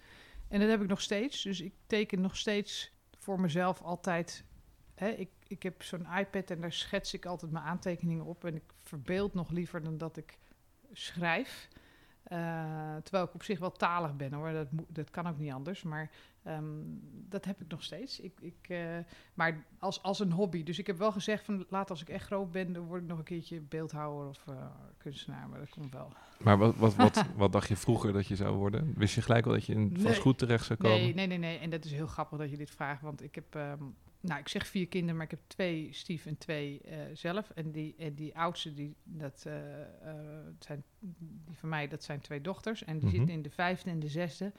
En dat heb ik nog steeds. Dus ik teken nog steeds voor mezelf altijd. Hè, ik, ik heb zo'n iPad en daar schets ik altijd mijn aantekeningen op. En ik verbeeld nog liever dan dat ik schrijf. Eh, terwijl ik op zich wel talig ben hoor. Dat, dat kan ook niet anders. Maar ehm, dat heb ik nog steeds. Ik, ik, eh, maar als, als een hobby. Dus ik heb wel gezegd van laat als ik echt groot ben, dan word ik nog een keertje beeldhouwer of eh, kunstenaar. Maar dat komt wel.
Maar wat, wat, wat, wat dacht je vroeger dat je zou worden? Wist je gelijk wel dat je in
Nee.
vastgoed terecht zou komen?
Nee, nee, nee, nee. En dat is heel grappig dat je dit vraagt. Want ik heb, ehm, nou, ik zeg vier kinderen, maar ik heb twee stief en twee eh, zelf. En die, en die oudste, die, dat, eh, eh, het zijn, die van mij, dat zijn twee dochters. En die
Mhm.
zitten in de vijfde en de zesde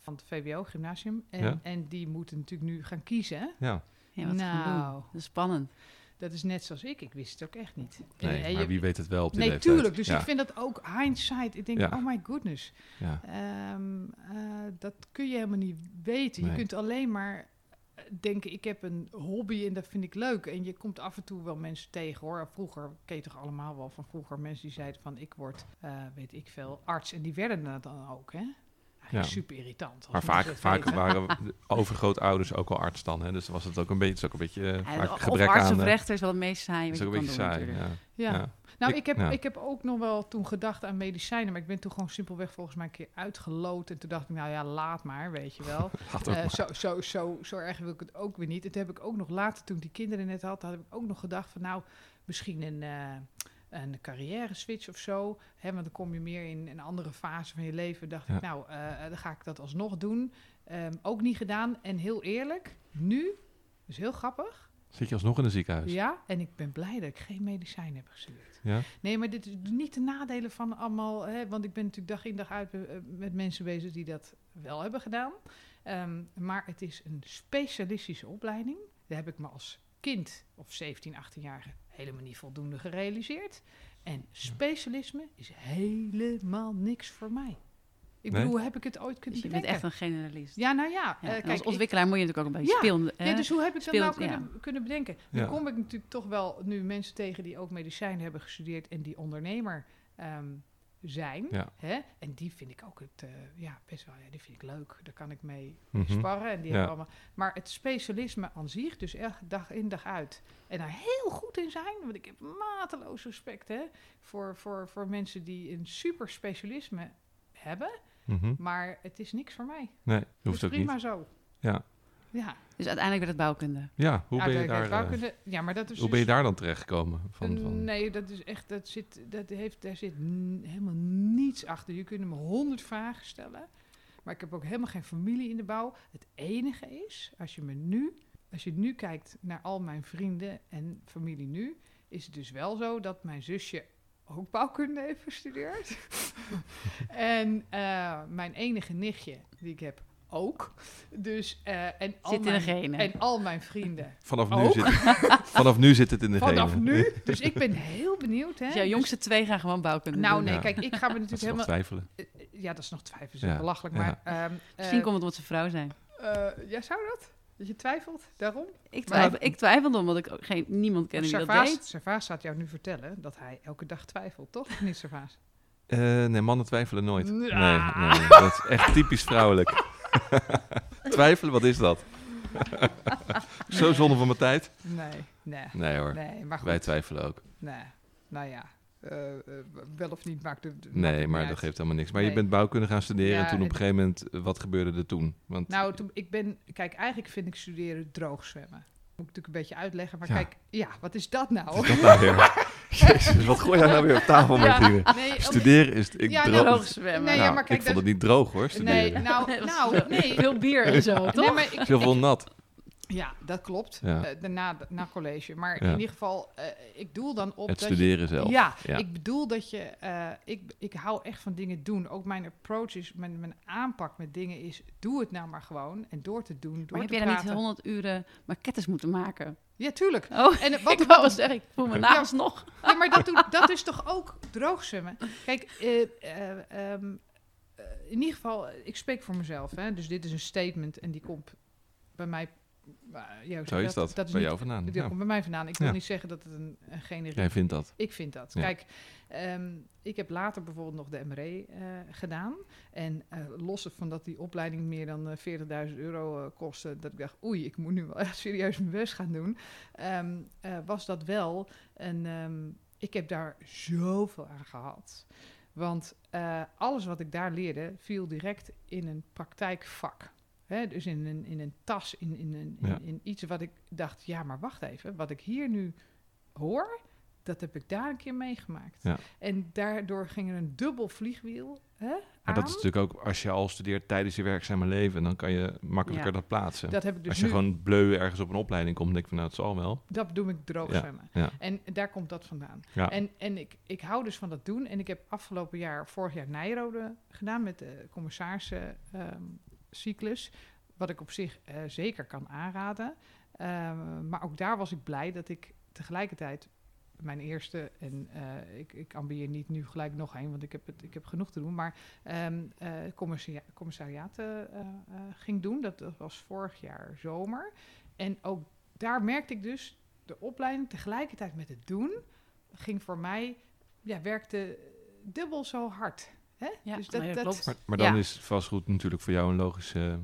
van het VWO, gymnasium. En,
Ja.
en die moeten natuurlijk nu gaan kiezen. hè.
Ja,
Ja, wat
Nou.
doen? Dat is spannend.
Dat is net zoals ik. Ik wist het ook echt niet.
Nee,
en
maar
je-
wie weet het wel op die
Nee,
leeftijd.
tuurlijk. Dus
ja,
ik vind dat ook hindsight. Ik denk,
Ja.
oh my goodness.
ja.
Ehm, eh, dat kun je helemaal niet weten. Je kunt alleen maar denken, ik heb een hobby en dat vind ik leuk. En je komt af en toe wel mensen tegen hoor. Vroeger, ken je toch allemaal wel van vroeger, mensen die zeiden van ik word, eh, weet ik veel, arts. En die werden dat dan ook, hè?
Ja.
super irritant.
Maar vaak, vaak
weten.
waren de overgrootouders ook al arts dan. Hè? Dus was het ook een beetje, het is ook een beetje eh,
Ja,
vaak
of
gebrek
arts
aan...
of
eh,
rechter is wel het meest saai
is ook een beetje
doen
saai. Ja.
Ja. Nou,
Ik-
ik, heb, ik heb ook nog wel toen gedacht aan medicijnen, maar ik ben toen gewoon simpelweg volgens mij een keer uitgeloot. En toen dacht ik, nou ja, laat maar, weet je wel.
Maar.
zo, zo, zo, zo erg wil ik het ook weer niet. En toen heb ik ook nog later, toen ik die kinderen net had, had ik ook nog gedacht van nou, misschien een, een carrière switch of zo. Hè, want dan kom je meer in een andere fase van je leven. Dacht
Ja.
ik, nou, eh, dan ga ik dat alsnog doen. Ehm, ook niet gedaan. En heel eerlijk, nu, dus heel grappig.
Zit je alsnog in een ziekenhuis?
Ja, en ik ben blij dat ik geen medicijn heb gestudeerd.
Ja?
Nee, maar dit is niet de nadelen van allemaal. Hè, want ik ben natuurlijk dag in dag uit eh, met mensen bezig die dat wel hebben gedaan. Ehm, maar het is een specialistische opleiding. Daar heb ik me als kind of 17, 18-jarige helemaal niet voldoende gerealiseerd. En specialisme is helemaal niks voor mij. Ik
Nee?
bedoel, heb ik het ooit
Dus
kunnen
je bent
bedenken?
echt een generalist.
Ja, nou ja.
Ja,
eh, kijk,
als
ik-
ontwikkelaar moet je natuurlijk ook een beetje
Ja,
spelen.
Ja, dus hoe heb ik dat nou kunnen, kunnen bedenken? Nu
Ja.
kom ik natuurlijk toch wel nu mensen tegen die ook medicijn hebben gestudeerd en die ondernemer ehm, zijn.
Ja.
Hè? En die vind ik ook het, eh, ja, best wel, ja, die vind ik leuk. Daar kan ik mee
Mhm.
sparren. En die
Ja.
allemaal, maar het specialisme aan zich, dus echt dag in dag uit. En daar heel goed in zijn, want ik heb mateloos respect hè, voor, voor, voor mensen die een super specialisme hebben.
Mhm.
Maar het is niks voor mij.
Nee, hoeft ook niet.
prima zo.
Ja.
Ja,
Dus uiteindelijk werd het bouwkunde.
Ja, hoe ben je daar, eh,
kunnen- ja, maar dat is
hoe ben je
dus-
daar dan terechtgekomen? Van, van...
Nee, dat is echt, dat zit, dat heeft, daar zit helemaal niets achter. Je kunt me honderd vragen stellen, maar ik heb ook helemaal geen familie in de bouw. Het enige is, als je me nu, als je nu kijkt naar al mijn vrienden en familie nu, is het dus wel zo dat mijn zusje ook bouwkunde heeft gestudeerd. en eh, mijn enige nichtje, die ik heb, ook. Dus, eh, en, al
Zit in de
mijn,
genen.
en al mijn vrienden
Vanaf, nu zit, vanaf nu zit het in de
vanaf
genen.
nu. Dus ik ben heel benieuwd. Hè?
Dus jouw
Dus-
jongste twee gaan gewoon bouwkunde
nou
doen.
nee,
Ja.
kijk, ik ga me
Dat
natuurlijk helemaal...
twijfelen.
Eh, eh, Ja, dat is nog twijfel, dat is
Ja,
belachelijk.
ja.
Maar, ehm,
Misschien komt het omdat ze vrouw zijn.
eh, ja, zou dat? Dat je twijfelt, daarom?
Ik twijfel,
Maar-
ik twijfel omdat ik ook geen, niemand ken die dat
Servaas,
deed.
Servaas gaat jou nu vertellen dat hij elke dag twijfelt, toch? Of niet, Servaas?
Eh, nee, mannen twijfelen nooit. Nee,
Ja.
nee, dat is echt typisch vrouwelijk. twijfelen, wat is dat? Zo zonde van mijn tijd?
Nee, nee,
Nee hoor,
nee, maar goed.
wij twijfelen ook.
Nee, nou ja, eh, eh, wel of niet maakt het maakt
Nee,
het
maar dat geeft helemaal niks. Maar je bent bouwkunde gaan studeren
Ja,
en toen op
en-
een gegeven moment, eh, wat gebeurde er toen? Want
Nou, toen, ik ben, kijk, eigenlijk vind ik studeren droog zwemmen. Moet ik natuurlijk een beetje uitleggen, maar
Ja.
kijk, ja, wat is dat nou?
wat is dat nou weer? Jezus, wat gooi jij nou weer op tafel?
Nee, om-
Studeren is... Ik
Ja,
droog-
nou,
Droog zwemmen.
Nee, ja,
Nou,
maar kijk,
ik vond het niet droog hoor,
Nee, nou, nou,
veel-
nee.
Veel bier en zo, toch?
Nee, maar ik,
Het is heel veel nat.
Ja, dat klopt.
Ja.
Eh, daarna na college. Maar
Ja.
in ieder geval, eh, ik doel dan op
Het
dat
studeren
je,
zelf.
Ja,
Ja.
ik bedoel dat je... eh, ik, ik hou echt van dingen doen. Ook mijn approach is, mijn, mijn aanpak met dingen is... Doe het nou maar gewoon. En door te doen, door
Maar heb
te
jij dan niet
praten.
100 uren maquettes moeten maken?
Ja, tuurlijk.
Oh,
En wat,
ik wou wel zeggen, ik voel me
Ja.
naast nog.
Ja, maar dat, doet, dat is toch ook droogzwemmen? Kijk, eh, eh, ehm, eh, in ieder geval, ik spreek voor mezelf. Hè? Dus dit is een statement en die komt bij mij... ja, zeg
Zo is dat,
is
bij
niet-
jou vandaan. Ja.
komt bij mij vandaan. Ik wil
Ja.
niet zeggen dat het een, een generiek...
Jij vindt dat.
Ik vind dat.
Ja.
Kijk, ehm, ik heb later bijvoorbeeld nog de MRE eh, gedaan. En eh los van dat die opleiding meer dan eh 40.000 euro kostte... dat ik dacht, oei, ik moet nu wel echt serieus mijn best gaan doen... ehm, eh, was dat wel een... ehm, ik heb daar zoveel aan gehad. Want alles wat ik daar leerde viel direct in een praktijkvak. Hè, dus in een, in een tas, in, in, een, in,
Ja.
in iets wat ik dacht, ja, maar wacht even. Wat ik hier nu hoor, dat heb ik daar een keer meegemaakt.
Ja.
En daardoor ging er een dubbel vliegwiel hè,
Maar dat is natuurlijk ook, als je al studeert tijdens je werkzame leven, dan kan je makkelijker
Ja.
dat plaatsen.
dat heb ik dus
als je
nu,
gewoon bleu ergens op een opleiding komt, denk ik van nou, het zal wel.
dat bedoel ik droog zwemmen. En daar komt dat vandaan. En, en ik, ik hou dus van dat doen. En ik heb afgelopen jaar, vorig jaar Nijrode gedaan met de commissarissen ehm, cyclus. Wat ik op zich eh, zeker kan aanraden. Ehm, maar ook daar was ik blij dat ik tegelijkertijd mijn eerste, en eh, ik, ik ambieer niet nu gelijk nog één, want ik heb, het, ik heb genoeg te doen, maar commissaria- commissariaten ging doen. Dat, dat was vorig jaar zomer. En ook daar merkte ik dus, de opleiding tegelijkertijd met het doen, ging voor mij, ja, werkte dubbel zo hard. Hè?
Ja,
dus dat,
nee,
dat,
klopt.
Maar, maar dan
Ja.
is vastgoed natuurlijk voor jou een logische,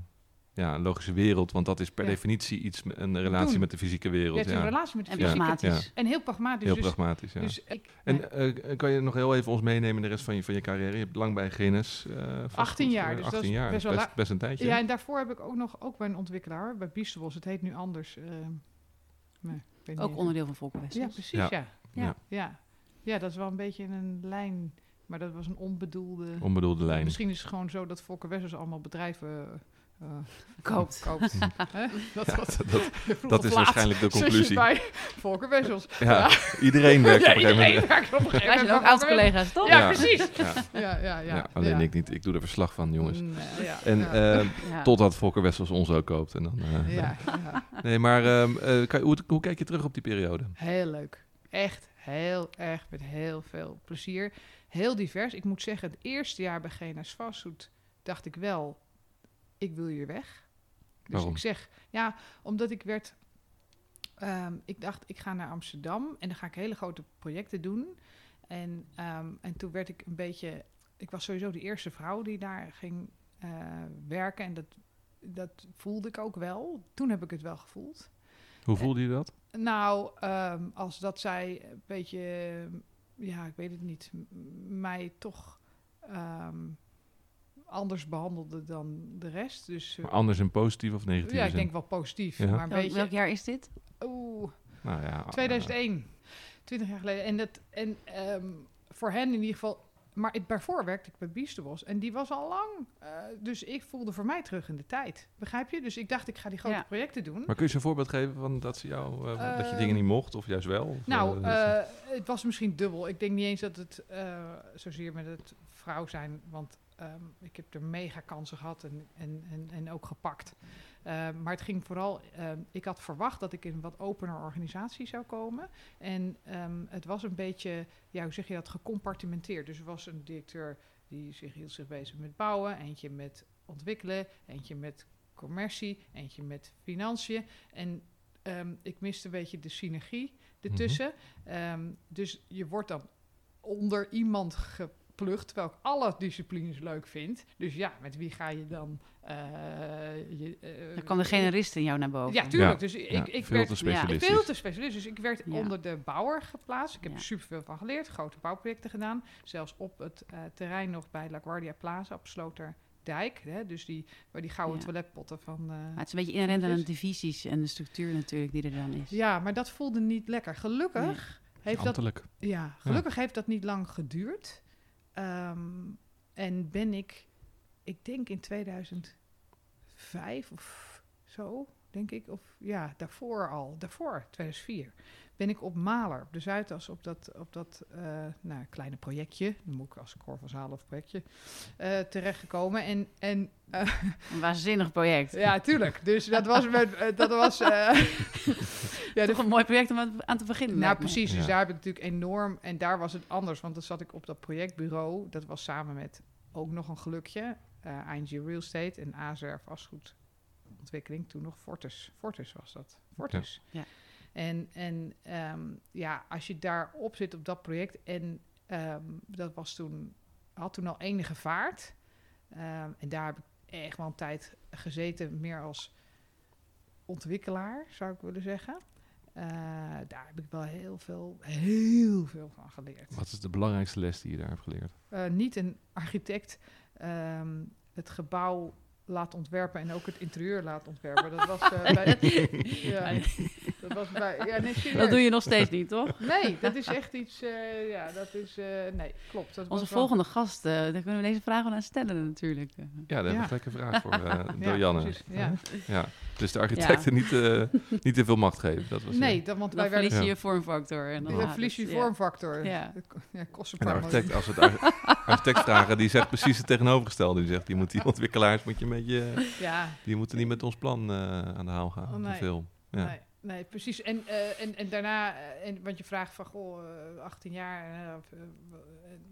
ja, een logische wereld, want dat is per
Ja.
definitie iets, met- een relatie
Doen.
met de fysieke
je
wereld.
hebt een
Ja.
relatie met de
En
fysieke.
pragmatisch.
En heel pragmatisch.
Heel
dus,
pragmatisch, ja.
dus ik,
En eh, kan je nog heel even ons meenemen in de rest van je, van je carrière? Je hebt lang bij Guinness eh, vastgoed,
18 jaar,
eh,
dus dat
18
is
jaar,
best
dat
wel
is best, best een tijdje.
Ja, en daarvoor heb ik ook nog ook bij een ontwikkelaar, bij Biestebos. Het heet nu anders. eh, nee, ik weet
Ook
niet.
onderdeel van Volker
Ja, precies,
Ja.
ja.
Ja.
Ja. Ja. ja, dat is wel een beetje een lijn, maar dat was een onbedoelde...
Onbedoelde lijn.
Misschien is het gewoon zo dat Volker Wessels allemaal bedrijven eh,
Koopt.
koopt. Hè? dat,
Ja, dat, dat is waarschijnlijk de conclusie.
bij Volker Wessels.
Ja, iedereen werkt
Ja,
op een gegeven moment.
Wij zijn ook oud-collega's, toch?
Ja,
Ja.
precies.
Ja.
Ja, ja, ja.
Ja, alleen
ja.
ik niet. Ik doe er verslag van, jongens.
Ja,
En
ja.
eh,
Ja.
totdat Volker Wessels ons ook koopt. En dan, eh,
ja, ja.
Nee, maar ehm, eh, kan, hoe, hoe kijk je terug op die periode?
Heel leuk. Echt heel erg met heel veel plezier. Heel divers. Ik moet zeggen, het eerste jaar bij GNS Fastfood dacht ik wel, ik wil hier weg. Dus
Waarom?
ik zeg, ja, omdat ik werd... ehm, ik dacht, ik ga naar Amsterdam en dan ga ik hele grote projecten doen. En, ehm, en toen werd ik een beetje... Ik was sowieso de eerste vrouw die daar ging eh, werken. En dat, dat voelde ik ook wel. Toen heb ik het wel gevoeld.
Hoe voelde je dat?
Nou, ehm, als dat zij een beetje, ja, ik weet het niet, mij toch ehm, anders behandelde dan de rest. Dus eh,
Maar anders in positief of negatief?
ja, ik denk wel positief.
Ja.
Maar een
Welk,
beetje,
welk jaar is dit?
oeh,
Nou ja,
2001, 20 jaar geleden. En, dat, en ehm, voor hen in ieder geval, maar ik, daarvoor werkte ik bij Biestebos en die was al lang. eh, dus ik voelde voor mij terug in de tijd. Begrijp je? Dus ik dacht, ik ga die grote
Ja.
projecten doen.
Maar kun je eens een voorbeeld geven van dat ze jou, eh, dat je
Ehm,
dingen niet mocht of juist wel? Of,
Nou,
eh, ze-
eh, het was misschien dubbel. Ik denk niet eens dat het eh, zozeer met het vrouw zijn, want ehm, ik heb er mega kansen gehad en, en, en, en ook gepakt. Eh, maar het ging vooral, ehm, ik had verwacht dat ik in een wat opener organisatie zou komen. En ehm, het was een beetje, ja, hoe zeg je dat, gecompartimenteerd. Dus er was een directeur die zich hield zich bezig met bouwen, eentje met ontwikkelen, eentje met commercie, eentje met financiën. En ehm, ik miste een beetje de synergie ertussen. Ehm, dus je wordt dan onder iemand geplucht, terwijl ik alle disciplines leuk vind. Dus ja, met wie ga je dan... eh je, eh,
Dan kwam de generalist in jou naar boven.
Ja, tuurlijk.
Ja.
Dus ik,
ja,
ik
veel
werd
te
veel te specialist. Dus ik werd
Ja.
onder de bouwer geplaatst. Ik heb
Ja.
er superveel van geleerd. Grote bouwprojecten gedaan. Zelfs op het eh, terrein nog bij LaGuardia Plaza op Sloterdijk. Hè, dus die, waar die gouden
Ja.
toiletpotten van... eh,
Maar het is een beetje inherent aan de divisies en de structuur natuurlijk die er dan is.
ja, maar dat voelde niet lekker. Gelukkig heeft dat. Ja, gelukkig heeft dat niet lang geduurd. Ehm, en ben ik, ik denk in 2005 of zo, denk ik, of ja, daarvoor al, daarvoor, 2004, ben ik op Maler, op de Zuidas, op dat, op dat eh, nou, kleine projectje, dan moet ik als Cor van Zalen of projectje, eh, terechtgekomen. En, en eh,
Een waanzinnig project.
ja, tuurlijk. Dus dat was met, dat was... ja,
Toch een mooi project om aan- te beginnen.
nou, precies. Dus
Ja.
daar heb ik natuurlijk enorm... En daar was het anders, want dan zat ik op dat projectbureau. Dat was samen met ook nog een gelukje. eh ING Real Estate en AZR Vastgoedontwikkeling. Toen nog Fortis. Fortis was dat. Fortis.
Ja.
En, en ehm, ja, als je daarop zit op dat project... En ehm, dat was toen... Had toen al enige vaart. Ehm, en daar heb ik echt wel een tijd gezeten. Meer als ontwikkelaar, zou ik willen zeggen. Eh, daar heb ik wel heel veel, heel veel van geleerd.
Wat is de belangrijkste les die je daar hebt geleerd?
Eh, niet een architect ehm, het gebouw laat ontwerpen en ook het interieur laat ontwerpen. Dat was eh, bij... ja, dat was bij... Ja, nee.
Dat doe je nog steeds niet, toch?
Nee, dat is echt iets... eh, ja, dat is... eh, nee, klopt. Dat
Onze
was wel-
volgende gast, eh, daar kunnen we deze vraag wel aan stellen natuurlijk.
Ja, daar heb
Ja.
ik gelijk een vraag voor eh, door
Ja,
Janne.
precies, ja.
Ja, dus de architecten niet, eh, niet te veel macht geven. Dat was,
Nee, dan, want
Dan
wij werden...
verlies je
Ja.
je vormfactor. En dan
verlies je vormfactor.
Ja.
Kost een paar
architect, als we het ar- architect vragen, die zegt precies het tegenovergestelde. Die zegt, die, moet, die ontwikkelaars moet je een beetje, die moeten niet met ons plan eh, aan de haal gaan.
Oh,
te veel. Ja.
Nee, nee, precies. En, eh, en, en daarna, eh, en, want je vraagt van, goh, eh, 18 jaar. maar en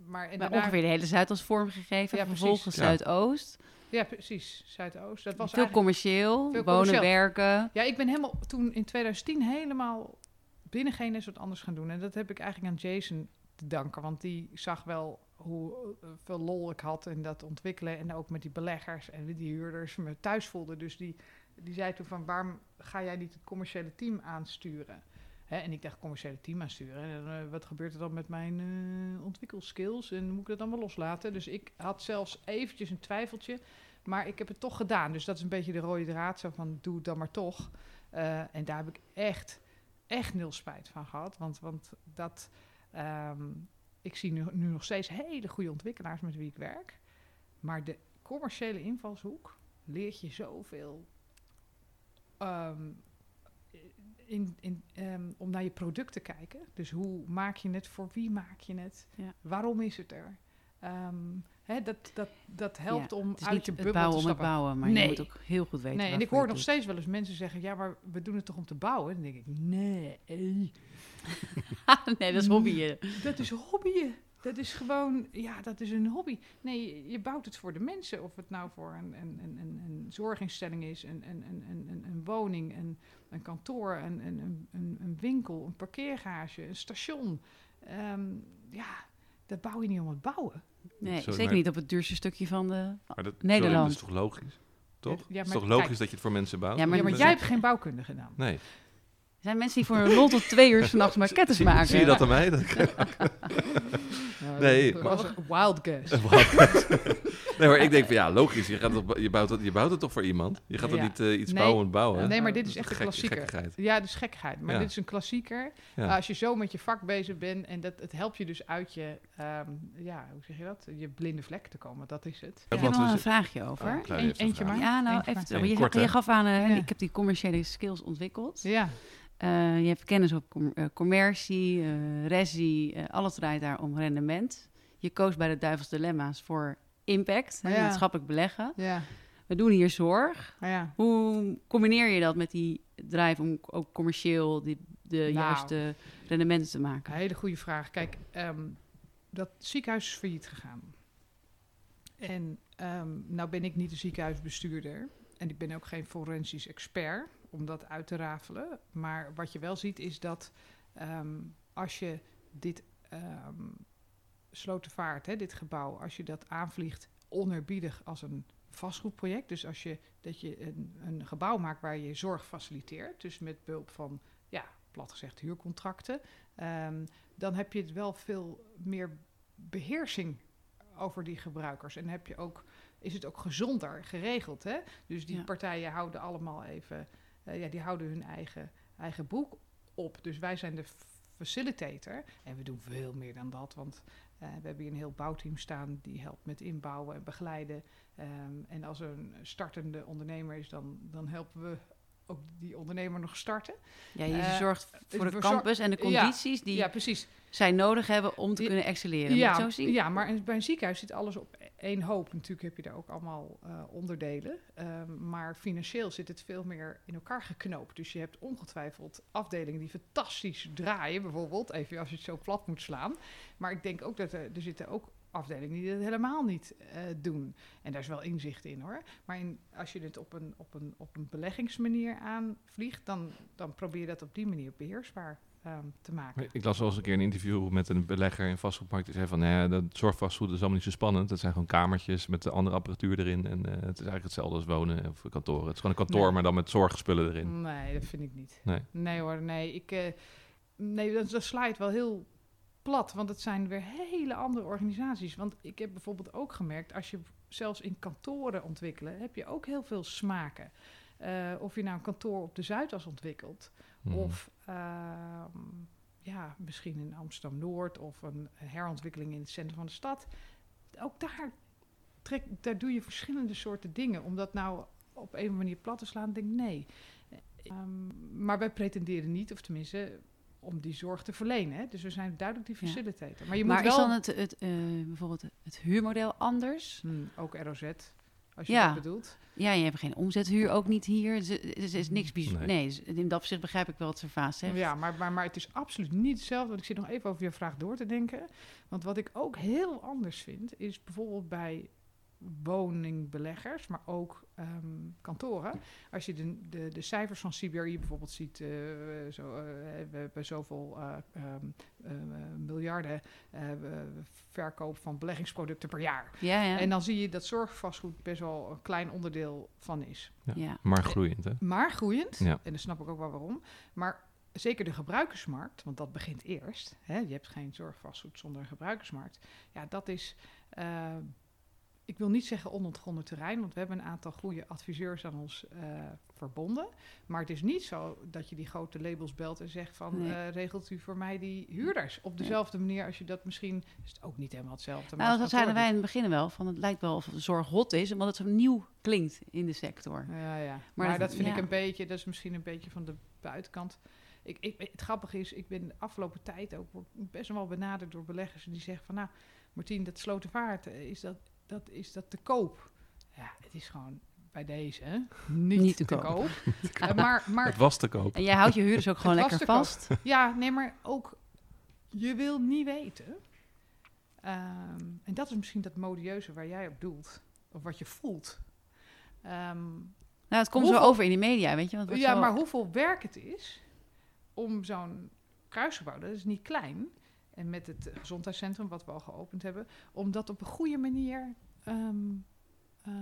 Maar
daarna,
ongeveer de hele Zuidas vormgegeven.
Ja, precies.
vervolgens
Ja.
Zuidoost.
Ja, precies. Zuidoost. Dat was
Veel
eigenlijk,
commercieel,
Veel
wonen,
commercieel.
werken.
ja, ik ben helemaal toen in 2010 helemaal binnen geen eens wat anders gaan doen. En dat heb ik eigenlijk aan Jason te danken. Want die zag wel hoe veel lol ik had in dat ontwikkelen. En ook met die beleggers en die huurders me thuis voelde. Dus die, die zei toen van, waarom ga jij niet het commerciële team aansturen? Hè, en ik dacht, commerciële team aansturen. En, eh, wat gebeurt er dan met mijn eh ontwikkelskills? En moet ik dat dan wel loslaten? Dus ik had zelfs eventjes een twijfeltje. Maar ik heb het toch gedaan. Dus dat is een beetje de rode draad. Zo van, doe het dan maar toch. Eh, en daar heb ik echt, echt nul spijt van gehad. Want, want dat... ehm, ik zie nu, nu nog steeds hele goede ontwikkelaars met wie ik werk. Maar de commerciële invalshoek leert je zoveel ehm, in, in, ehm, om naar je product te kijken. Dus hoe maak je het, voor wie maak je het,
Ja.
waarom is het er? Ehm, hè, dat, dat, dat helpt
Ja,
om uit je
het
bubbel
bouwen
te
om het
stappen.
bouwen, maar
Nee.
je moet ook heel goed weten
Nee, en ik hoor nog steeds wel eens mensen zeggen: ja, maar we doen het toch om te bouwen? Dan denk ik: nee,
nee, dat is hobbyen.
dat is hobbyen. Dat is gewoon, ja, dat is een hobby. Nee, je- bouwt het voor de mensen. Of het nou voor een, een, een, een, een zorginstelling is, een, een, een, een, woning, een, een kantoor, een, een, een, een, winkel, een parkeergarage, een station. Ehm, ja, dat bouw je niet om het bouwen.
Nee,
Sorry,
zeker
maar-
niet op het duurste stukje van de...
Maar dat,
Nederland.
sorry, dat is toch logisch? Toch?
Ja,
het
maar
is toch
kijk-
logisch dat je het voor mensen bouwt?
Ja, maar-
ja, maar jij hebt geen bouwkunde gedaan.
Nee.
Er zijn mensen die voor een lol tot twee uur s'nachts maquettes
Zie,
maken.
zie je dat aan mij? Dat-
Ja,
Nee,
dat
maar-
was een wild guess.
nee, maar ik denk van ja, logisch. Je, gaat het, je, bouwt het, je bouwt het toch voor iemand? Je gaat er
Ja.
niet eh, iets
Nee.
bouwen bouwen.
Nee, maar dit is echt een klassieker.
gekkigheid.
Ja, is gekkigheid. Maar
Ja.
dit is een klassieker.
Ja.
Als je zo met je vak bezig bent en dat, het helpt je dus uit je, ehm, ja, hoe zeg je dat? Je blinde vlek te komen. Dat is het.
Ik heb nog
we
een vraagje over.
Oh,
eentje
vraag.
maar.
Ja, nou,
Eentje
even. Je, gaf aan, eh,
Ja.
ik heb die commerciële skills ontwikkeld.
Ja,
Eh, je hebt kennis op com- eh, commercie, eh resi, alles draait daar om rendement. Je koos bij de Duivels Dilemma's voor impact, hè, maatschappelijk beleggen.
ja,
We doen hier zorg.
ja.
Hoe combineer je dat met die drive om ook commercieel die, de
Nou.
juiste rendementen te maken?
Een hele goede vraag. Kijk, ehm, dat ziekenhuis is failliet gegaan. En ehm, nou ben ik niet de ziekenhuisbestuurder. En ik ben ook geen forensisch expert om dat uit te rafelen. Maar wat je wel ziet is dat ehm, als je dit ehm Slotervaart, hè, dit gebouw, als je dat aanvliegt onerbiedig als een vastgoedproject. Dus als je dat je een, een gebouw maakt waar je zorg faciliteert. Dus met behulp van, ja, plat gezegd, huurcontracten. ehm, dan heb je het wel veel meer beheersing over die gebruikers. En heb je ook, is het ook gezonder geregeld. Hè? Dus die
Ja.
partijen houden allemaal even, eh, ja, die houden hun eigen, eigen boek op. Dus wij zijn de facilitator. En we doen veel meer dan dat. Want eh, we hebben hier een heel bouwteam staan die helpt met inbouwen en begeleiden. Ehm, en als er een startende ondernemer is, dan, dan helpen we ook die ondernemer nog starten.
Ja, je
Eh,
zorgt voor de campus en de
ja,
condities die
Ja, precies.
zij nodig hebben om te kunnen excelleren.
Ja,
zo zien?
ja, maar bij een ziekenhuis zit alles op één hoop. Natuurlijk heb je daar ook allemaal eh, onderdelen. Ehm, maar financieel zit het veel meer in elkaar geknoopt. Dus je hebt ongetwijfeld afdelingen die fantastisch draaien, bijvoorbeeld. Even als je het zo plat moet slaan. Maar ik denk ook dat er, er zitten ook afdelingen die dat helemaal niet eh, doen. En daar is wel inzicht in hoor. Maar in, als je het op een, op een, op een beleggingsmanier aanvliegt, dan, dan probeer je dat op die manier beheersbaar ehm, te maken.
Ik las wel eens een keer een interview met een belegger in vastgoedmarkt. Die zei van, ja, dat zorgvastgoed is allemaal niet zo spannend. Dat zijn gewoon kamertjes met de andere apparatuur erin. En eh, het is eigenlijk hetzelfde als wonen of kantoren. Het is gewoon een kantoor,
Nee.
maar dan met zorgspullen erin.
Nee, dat vind ik niet.
Nee.
Nee hoor, nee. Ik, eh, nee, dat, dat sla je het wel heel plat, want het zijn weer hele andere organisaties. Want ik heb bijvoorbeeld ook gemerkt, als je zelfs in kantoren ontwikkelen, heb je ook heel veel smaken. Eh, of je nou een kantoor op de Zuidas ontwikkelt,
Mhm.
of ehm, ja, misschien in Amsterdam-Noord of een herontwikkeling in het centrum van de stad. Ook daar, trek, daar doe je verschillende soorten dingen. Om dat nou op een manier plat te slaan, denk ik nee. Ehm, maar wij pretenderen niet, of tenminste, om die zorg te verlenen. Hè? Dus we zijn duidelijk die
Ja.
facilitator. Maar je
maar
moet
is
wel...
dan het, het, eh, bijvoorbeeld het huurmodel anders?
Hmm, ook ROZ, als je
Ja.
dat bedoelt.
Ja, je hebt geen omzethuur, ook niet hier. Dus, Het is, het is niks bijzonders.
Nee.
Nee, dus in dat opzicht begrijp ik wel wat Servaas zegt.
Ja, maar, maar, maar het is absoluut niet hetzelfde. Want ik zit nog even over je vraag door te denken. Want wat ik ook heel anders vind, is bijvoorbeeld bij woningbeleggers, maar ook ehm, kantoren. Als je de, de, de cijfers van CBRE bijvoorbeeld ziet, eh, zo, eh, we hebben zoveel eh, ehm, eh, miljarden eh, verkoop van beleggingsproducten per jaar.
Ja, ja.
En dan zie je dat zorgvastgoed best wel een klein onderdeel van is.
Ja.
ja.
Maar groeiend, hè?
Maar groeiend,
Ja.
en dan snap ik ook wel waarom. Maar zeker de gebruikersmarkt, want dat begint eerst. Hè, je hebt geen zorgvastgoed zonder een gebruikersmarkt. Ja, dat is, ik wil niet zeggen onontgonnen terrein, want we hebben een aantal goede adviseurs aan ons eh, verbonden. Maar het is niet zo dat je die grote labels belt en zegt van,
Nee.
eh, regelt u voor mij die huurders? Op dezelfde manier als je dat misschien, is het ook niet helemaal hetzelfde. maar
Nou, dat zeiden wij in het begin wel. Van het lijkt wel of de zorg hot is, omdat het zo nieuw klinkt in de sector.
Ja, ja.
Maar
Maar,
dat-
dat vind
ja.
ik een beetje, dat is misschien een beetje van de buitenkant. Ik, ik, het grappige is, ik ben de afgelopen tijd ook best wel benaderd door beleggers die zeggen van, nou, Martien, dat Slotervaart, eh, is dat, dat, is dat te koop? Ja, het is gewoon bij deze hè? niet,
Niet te
te,
koop.
koop. Eh, maar, maar
Het was te koop.
En jij houdt je huurders ook gewoon lekker
koop.
vast.
ja, nee, maar ook, je wil niet weten Ehm, en dat is misschien dat modieuze waar jij op doelt. Of wat je voelt. Ehm,
Nou, het komt
Hoeveel-
zo over in de media, weet je. Want
ja,
zo-
maar hoeveel werk het is om zo'n kruisgebouw, dat is niet klein, en met het gezondheidscentrum wat we al geopend hebben, om dat op een goede manier ehm, eh,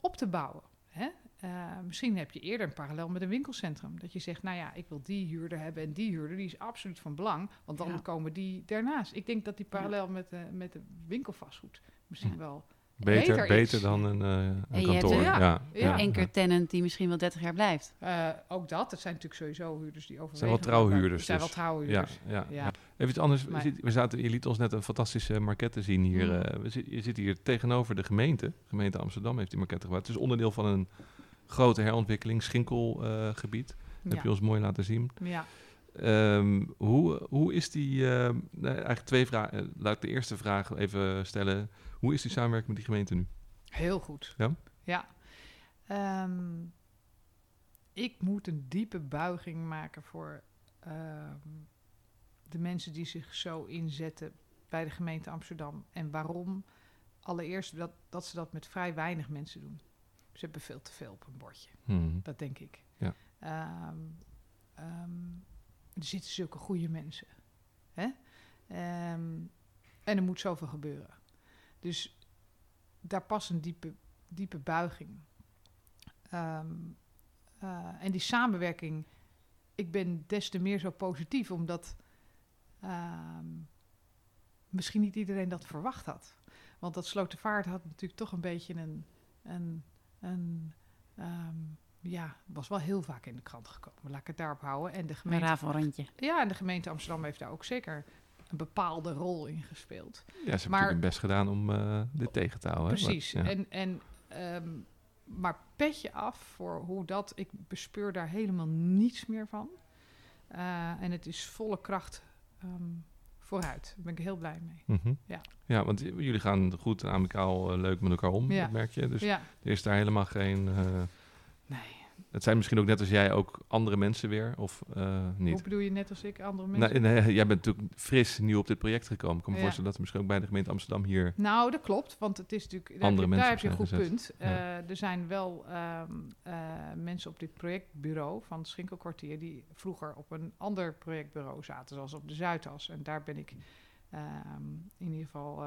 op te bouwen. Hè? Eh, misschien heb je eerder een parallel met een winkelcentrum. Dat je zegt, nou ja, ik wil die huurder hebben en die huurder, die is absoluut van belang. Want dan
Ja.
komen die daarnaast. Ik denk dat die parallel met, de met de winkelvastgoed misschien wel...
Beter,
Beter
dan een, eh, een
En je hebt
kantoor.
een-
ja,
Ja,
ja,
ja.
Anchor tenant die misschien wel 30 jaar blijft.
eh, ook dat, het zijn natuurlijk sowieso huurders die overwegen.
zijn wel trouwe
maar-
huurders
Het zijn
dus.
wel trouwe
Ja,
huurders.
ja. Even iets anders. We,
Maar-
zit- we zaten, je liet ons net een fantastische maquette zien hier.
Mm.
eh, we zit, je zit hier tegenover de gemeente. De gemeente Amsterdam heeft die maquette gebouwd. Het is onderdeel van een grote herontwikkeling, Schinkelgebied.
Ja.
Heb je ons mooi laten zien.
Ja.
Ehm, hoe, hoe is die... ehm, eigenlijk twee vragen. Eh, Laat ik de eerste vraag even stellen. Hoe is die samenwerking met die gemeente nu?
Heel goed.
Ja?
Ja. Ehm, ik moet een diepe buiging maken voor de mensen die zich zo inzetten bij de gemeente Amsterdam. En waarom? Allereerst dat, dat ze dat met vrij weinig mensen doen. Ze hebben veel te veel op een bordje.
Hmm.
Dat denk ik.
Ja.
Er zitten zulke goede mensen. Hè? Ehm, en er moet zoveel gebeuren. Dus daar past een diepe, diepe buiging. Ehm, eh, en die samenwerking, ik ben des te meer zo positief, omdat ehm, misschien niet iedereen dat verwacht had. Want dat Slotervaart had natuurlijk toch een beetje een, een, ja, was wel heel vaak in de krant gekomen. Laat ik het daarop houden. En de
Een
gemeente, ja, en de gemeente Amsterdam heeft daar ook zeker een bepaalde rol in gespeeld.
Ja, ze hebben
Maar-
natuurlijk hun best gedaan om eh, dit tegen te houden. hè, maar-
Precies.
ja.
En, en, ehm, maar petje af voor hoe dat... Ik bespeur daar helemaal niets meer van. Eh, en het is volle kracht ehm, vooruit. Daar ben ik heel blij mee.
Mhm.
Ja.
ja, want jullie gaan goed en amicaal eh, leuk met elkaar om,
Ja.
dat merk je. Dus
ja,
er is daar helemaal geen...
nee.
het zijn misschien ook net als jij ook andere mensen weer, of eh,
Hoe
niet?
bedoel je net als ik, andere mensen?
Nou, nee, jij bent natuurlijk fris nieuw op dit project gekomen. Ik kan me
Ja.
voorstellen dat er misschien ook bij de gemeente Amsterdam hier...
Nou, dat klopt, want het is natuurlijk. Daar,
Andere
heb je- daar
mensen
heb je een goed punt. Eh, er zijn wel ehm, eh, mensen op dit projectbureau van het Schinkelkwartier die vroeger op een ander projectbureau zaten, zoals op de Zuidas. En daar ben ik ehm, in ieder geval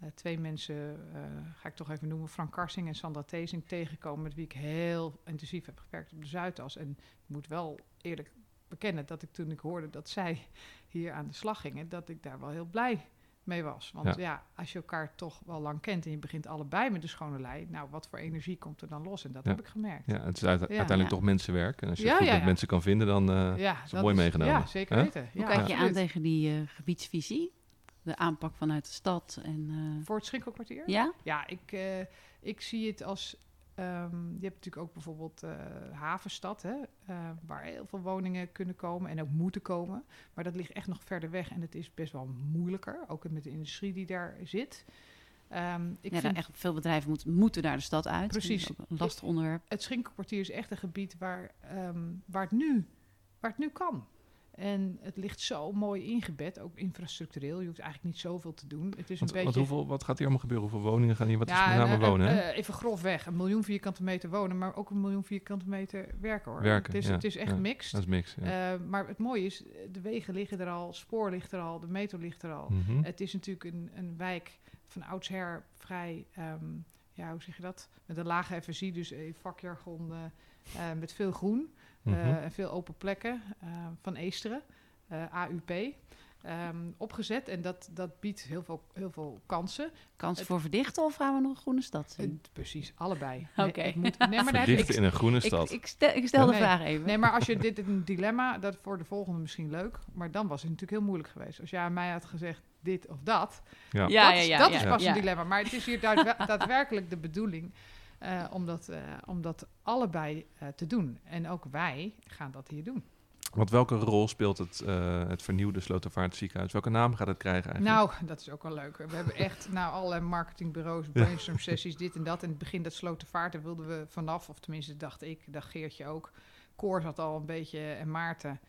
eh, twee mensen, eh, ga ik toch even noemen, Frank Karsing en Sandra Tezing tegengekomen, met wie ik heel intensief heb gewerkt op de Zuidas. En ik moet wel eerlijk bekennen dat ik toen ik hoorde dat zij hier aan de slag gingen, dat ik daar wel heel blij mee was. Want
Ja.
ja. als je elkaar toch wel lang kent en je begint allebei met de schone lei, nou, wat voor energie komt er dan los? En dat
Ja.
heb ik gemerkt.
Ja, het is uite- uiteindelijk
Ja.
toch mensenwerk. En als je
Ja,
het goed
ja,
met
ja.
mensen kan vinden, dan... eh,
ja,
is mooi meegenomen,
Ja, zeker weten.
Hoe
ja,
kijk je aan tegen die eh, gebiedsvisie? De aanpak vanuit de stad en... eh,
Voor het Schinkelkwartier?
ja?
Ja, ik, eh, ik zie het als. ehm, je hebt natuurlijk ook bijvoorbeeld eh, Havenstad, hè, waar heel veel woningen kunnen komen en ook moeten komen. Maar dat ligt echt nog verder weg en het is best wel moeilijker, ook met de industrie die daar zit. Ehm, ik
ja,
vind
echt veel bedrijven moet, moeten naar de stad uit.
Precies.
Ook een lastig onderwerp.
het Schinkelkwartier is echt een gebied waar, ehm, waar, het nu, waar het nu kan. En het ligt zo mooi ingebed, ook infrastructureel. Je hoeft eigenlijk niet zoveel te doen. Het is
want,
een beetje...
hoeveel, wat gaat hier allemaal gebeuren? Hoeveel woningen gaan hier? Wat is met
en,
name
eh,
wonen?
eh, even grofweg, een miljoen vierkante meter wonen, maar ook een miljoen vierkante meter werken hoor.
Werken,
het, is,
ja,
het is echt
ja.
mixed.
dat is. Ja.
Eh, maar het mooie is, de wegen liggen er al, spoor ligt er al, de metro ligt er al.
Mhm.
Het is natuurlijk een, een wijk van oudsher vrij, ehm, ja, hoe zeg je dat? Met een lage FSI, dus vakjargon, met veel groen eh,
Mhm.
en veel open plekken eh, van Eesteren, eh, AUP. ehm, opgezet en dat, dat biedt heel veel, heel veel kansen.
Kans
het-
voor verdichten of gaan we nog een groene stad zien?
Eh, precies, allebei.
Oké.
Nee, het moet, nee, maar daar-
Verdichten
ik,
in een groene
Ik,
stad.
ik, stel, ik stel de vraag even.
nee, maar als je dit een dilemma, dat voor de volgende misschien leuk, maar dan was het natuurlijk heel moeilijk geweest. Als jij aan mij had gezegd dit of dat,
ja.
Dat,
ja,
is-
ja,
dat
ja,
is pas
ja.
een dilemma. Maar het is hier daadwer- daadwerkelijk de bedoeling eh, om, dat, om dat allebei eh, te doen. En ook wij gaan dat hier doen.
Want welke rol speelt het, het vernieuwde Slotervaart ziekenhuis? Welke naam gaat het krijgen eigenlijk?
Nou, dat is ook wel leuk. We hebben echt nou, allerlei marketingbureaus, brainstorm sessies, dit en dat. In het begin dat Slotervaart, daar wilden we vanaf. Of tenminste dacht ik, dacht Geertje ook. Koor zat al een beetje en Maarten.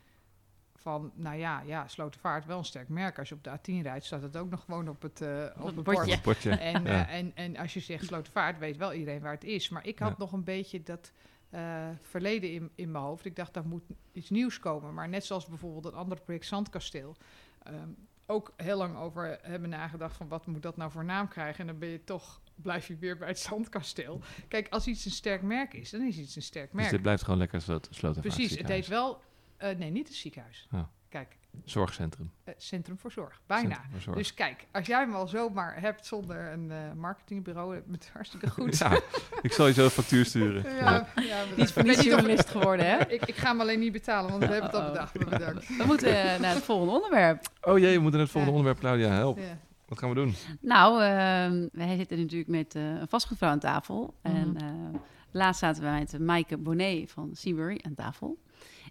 Van, nou ja, ja, Slotervaart wel een sterk merk. Als je op de A10 rijdt, staat het ook nog gewoon op het, eh op
het
het
bordje.
En,
Ja.
eh, en, en als je zegt Slotervaart, weet wel iedereen waar het is. Maar ik had
Ja.
nog een beetje dat eh, verleden in, in mijn hoofd. Ik dacht, daar moet iets nieuws komen. Maar net zoals bijvoorbeeld het andere project Zandkasteel... ehm, ook heel lang over hebben nagedacht van wat moet dat nou voor naam krijgen. En dan ben je toch, blijf je weer bij het Zandkasteel. Kijk, als iets een sterk merk is, dan is iets een sterk
Dus
merk.
dit blijft gewoon lekker sloten.
Precies, het heet wel... eh, nee, niet het ziekenhuis.
Ja.
Kijk,
Zorgcentrum.
eh, Centrum voor Zorg. Bijna.
Centrum voor Zorg.
Dus kijk, als jij hem al zomaar hebt zonder een eh, marketingbureau, met hartstikke goed.
Ja, ik zal je zo een factuur sturen.
Ja,
Ja.
ja, bedankt.
Niet voor niets journalist geworden, hè?
Ik, ik ga hem alleen niet betalen, want we hebben het al
Oh.
bedacht. Maar bedankt.
We moeten naar het volgende onderwerp.
Oh jee, we moeten naar het volgende
Ja.
onderwerp, Claudia. Help.
Ja.
Wat gaan we doen?
Nou, ehm, wij zitten natuurlijk met een vastgoedvrouw aan tafel. En
Mhm.
eh, laatst zaten we met Maaike Bonnet van Seabury aan tafel.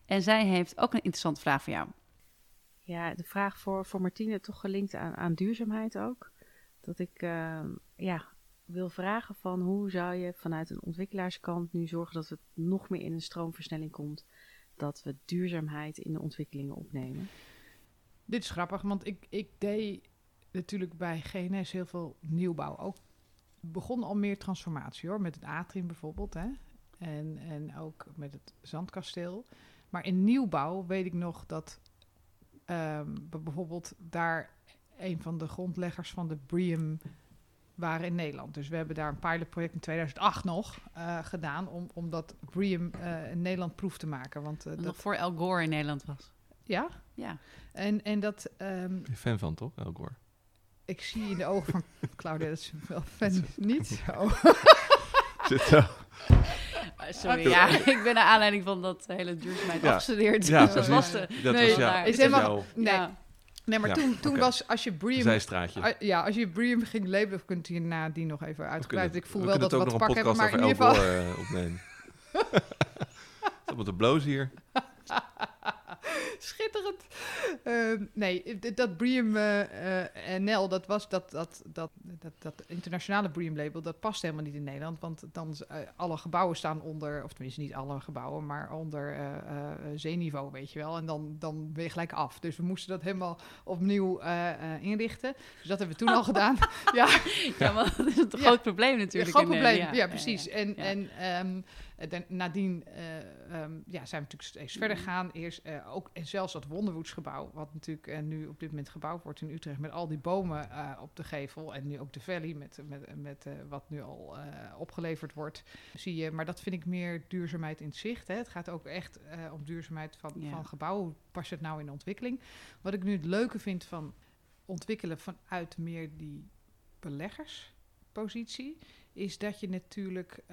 En zij heeft ook een interessante vraag voor jou.
Ja, de vraag voor, voor Martine toch gelinkt aan, aan duurzaamheid ook. Dat ik ehm, ja, wil vragen van hoe zou je vanuit een ontwikkelaarskant nu zorgen dat het nog meer in een stroomversnelling komt. Dat we duurzaamheid in de ontwikkelingen opnemen.
Dit is grappig, want ik, ik deed natuurlijk bij GNS heel veel nieuwbouw. Ook begon al meer transformatie hoor, met het atrium bijvoorbeeld. Hè? En, en ook met het zandkasteel. Maar in nieuwbouw weet ik nog dat ehm, we bijvoorbeeld daar een van de grondleggers van de BREEAM waren in Nederland. Dus we hebben daar een pilotproject in 2008 nog eh, gedaan om, om dat BREEAM eh in Nederland proef te maken. Want eh,
Dat nog
dat,
voor El Gore in Nederland was.
ja,
Ja,
en, en dat ehm,
fan van, toch, El Gore?
ik zie in de ogen van Claudia dat ze wel fan niet zo.
Zit zo.
Eh, sorry. Ja, ik ben naar aanleiding van dat hele duurzaamheid
Ja.
afgestudeerd.
Ja,
Dus dat was de...
Dat
Nee,
was ja,
is
dat
helemaal- Nee,
Ja.
nee maar
Ja,
toen, toen
oké.
was als je Bream,
zijstraatje.
ah, ja, als je Bream ging labelen, of kunt je nadien nog even uitgebreid. Ik voel
we
wel dat we wat
ook
te
nog
pakken
een
hebben, maar
podcast
in
over
ieder geval
eh, opnemen. Stop met de bloos hier.
schitterend. Ehm, nee, dat Bream eh, eh, NL, dat was dat, dat, dat, dat, dat internationale Bream label, dat past helemaal niet in Nederland. Want dan uh, alle gebouwen staan onder, of tenminste niet alle gebouwen, maar onder uh, uh, zeeniveau, weet je wel. En dan, dan ben je gelijk af. Dus we moesten dat helemaal opnieuw uh, inrichten. Dus dat hebben we toen al gedaan. ja.
ja, maar dat is een groot probleem natuurlijk.
Een groot probleem,
ja,
ja, precies. En,
ja.
en um, dan, nadien uh, um, ja, zijn we natuurlijk steeds verder gegaan. Eerst uh, ook, en zelfs dat Wonderwoedsgebouw, wat natuurlijk uh, nu op dit moment gebouwd wordt in Utrecht, met al die bomen op de gevel. En nu ook de Valley, met, met, met wat nu al opgeleverd wordt. Zie je, maar dat vind ik meer duurzaamheid in het zicht. Hè. Het gaat ook echt om duurzaamheid van, ja. van gebouwen. Hoe past het nou in de ontwikkeling? Wat ik nu het leuke vind van ontwikkelen vanuit meer die beleggerspositie, is dat je natuurlijk.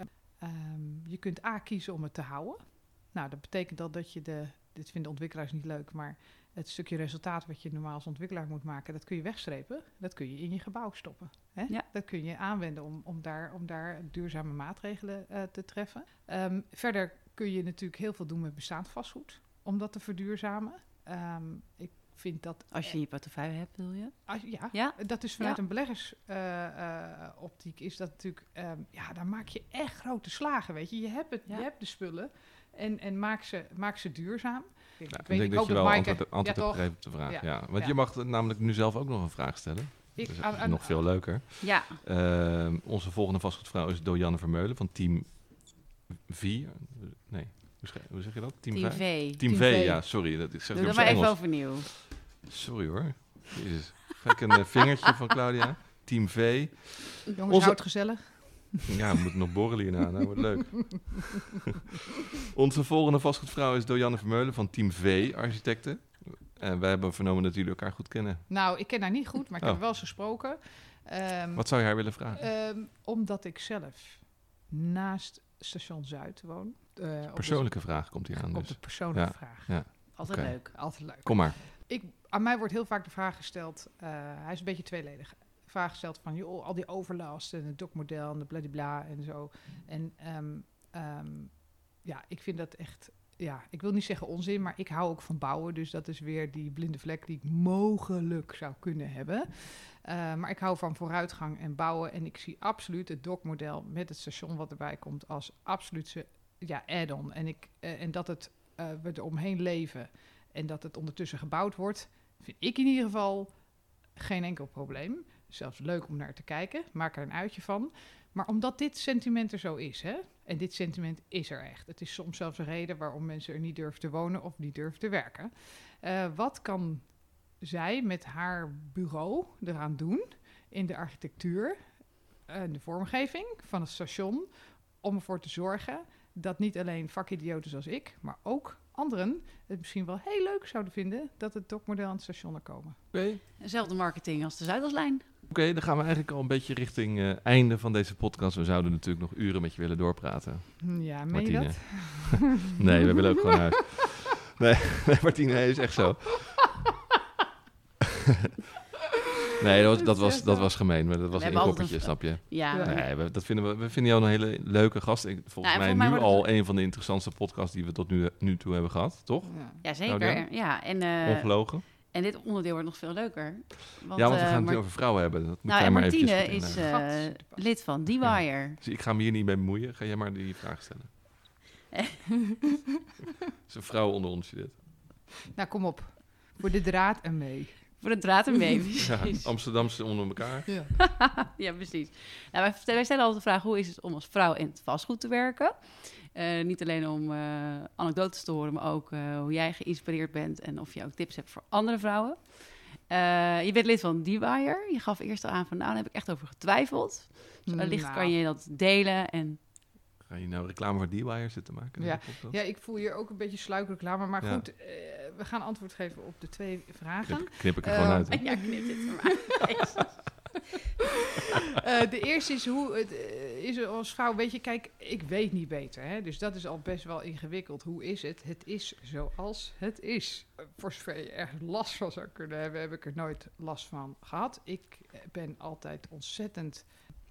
Um, je kunt A kiezen om het te houden. Nou, dat betekent dan dat je de. Dit vinden ontwikkelaars niet leuk, maar het stukje resultaat wat je normaal als ontwikkelaar moet maken, dat kun je wegstrepen. Dat kun je in je gebouw stoppen. Hè?
Ja.
Dat kun je aanwenden om, om, daar, om daar duurzame maatregelen uh, te treffen. Um, verder kun je natuurlijk heel veel doen met bestaand vastgoed, om dat te verduurzamen. Um, ik vind dat.
Als je je portefeuille hebt, wil je?
Als, ja,
ja,
dat is vanuit
ja.
een beleggersoptiek uh, uh, is dat natuurlijk. Um, ja, daar maak je echt grote slagen. Weet je, je hebt, het, ja. je hebt de spullen en, en maak, ze, maak ze duurzaam.
Ja, ik, weet, ik denk dat je wel
Maaike,
antwoord, antwoord
ja,
hebt gegeven op de vraag. Ja.
Ja.
Want je mag namelijk nu zelf ook nog een vraag stellen.
Ik,
dus
aan, aan,
nog veel leuker.
Ja.
Uh, onze volgende vastgoedvrouw is Dojanne Vermeulen van Team 4. Nee, hoe zeg je dat?
Team, Team V.
Team, Team v, v, ja, sorry. Dat, ik zeg
Doe dat maar even overnieuw.
Sorry hoor. Jezus. Ga ik een uh, vingertje van Claudia. Team V.
Jongens, Onze... houd gezellig.
Ja, we moeten nog borrelen hierna. Nou, wordt leuk. Onze volgende vastgoedvrouw is Dojanne Vermeulen van Team V Architecten. En wij hebben vernomen dat jullie elkaar goed kennen.
Nou, ik ken haar niet goed, maar ik oh. heb wel eens gesproken.
Um, Wat zou je haar willen vragen?
Um, omdat ik zelf naast station Zuid woon.
Uh, persoonlijke de, vraag komt hier aan.
Op
dus.
de persoonlijke
ja.
vraag.
Ja.
Altijd okay. leuk.
Altijd leuk.
Kom maar.
Ik, aan mij wordt heel vaak de vraag gesteld, uh, hij is een beetje tweeledig. Vraag gesteld van joh, al die overlast en het dokmodel en de bladibla en zo. En um, um, ja, ik vind dat echt, ja, ik wil niet zeggen onzin, maar ik hou ook van bouwen. Dus dat is weer die blinde vlek die ik mogelijk zou kunnen hebben. Uh, maar ik hou van vooruitgang en bouwen. En ik zie absoluut het dokmodel met het station wat erbij komt als absoluut ja, add-on. En, ik, uh, en dat het, uh, we er omheen leven en dat het ondertussen gebouwd wordt, vind ik in ieder geval geen enkel probleem. Zelfs leuk om naar te kijken, maak er een uitje van. Maar omdat dit sentiment er zo is, hè, en dit sentiment is er echt. Het is soms zelfs een reden waarom mensen er niet durven te wonen of niet durven te werken. Eh, wat kan zij met haar bureau eraan doen in de architectuur en de vormgeving van het station om ervoor te zorgen dat niet alleen vakidioten zoals ik, maar ook anderen het misschien wel heel leuk zouden vinden dat het dokmodel aan het station er komen.
Oké,
Dezelfde marketing als de Zuiderslijn.
Oké, dan gaan we eigenlijk al een beetje richting eh, einde van deze podcast. We zouden natuurlijk nog uren met je willen doorpraten.
Ja, meen je dat?
Nee, we willen ook gewoon huis. Nee, nee Martine, nee, is echt zo. Nee, dat was, dat, was, dat was gemeen. Maar dat was een koppertje,
een-
snap je?
Ja,
Ja.
Nee, we, dat vinden we, we vinden jou een hele leuke gast. Ik, volgens
Nou, en
mij nu al
het-
een van de interessantste podcasts die we tot nu, nu toe hebben gehad, toch?
Ja.
ja zeker. Ja, en, eh,
Ongelogen.
en dit onderdeel wordt nog veel leuker. Want,
ja, want we
eh,
gaan het
Mar-
nu over vrouwen hebben. Dat moet
nou,
jij
en
maar
Martine is eh, lid van D-Wire.
Dus ik ga me hier niet mee bemoeien. Ga jij maar die vraag stellen. is een vrouw onder ons dit.
Nou, kom op. Voor de draad en mee.
Voor de draad en mee.
Ja. Amsterdamse onder elkaar.
Ja.
ja, precies. Nou, wij, vertellen- wij stellen altijd de vraag: hoe is het om als vrouw in het vastgoed te werken? Eh, niet alleen om eh, anekdotes te horen, maar ook eh, hoe jij geïnspireerd bent en of je ook tips hebt voor andere vrouwen. Eh, je bent lid van D-Wire. Je gaf eerst al aan van, nou, daar heb ik echt over getwijfeld. Dus wellicht
Nou.
kan je dat delen en
Ga je nou reclame voor D-Wire zitten maken?
Ja. ja, ik voel hier ook een beetje sluikreclame. Maar
Ja.
goed, we gaan antwoord geven op de twee vragen.
Knip, knip ik er
Eh,
gewoon uit. hè?
ja, knip dit er maar.
Eh, de eerste is hoe het eh, is er als vrouw. Weet je, kijk, ik weet niet beter. Hè? Dus dat is al best wel ingewikkeld. Hoe is het? Het is zoals het is. Eh, voor zover je ergens last van zou kunnen hebben, heb ik er nooit last van gehad. Ik eh, ben altijd ontzettend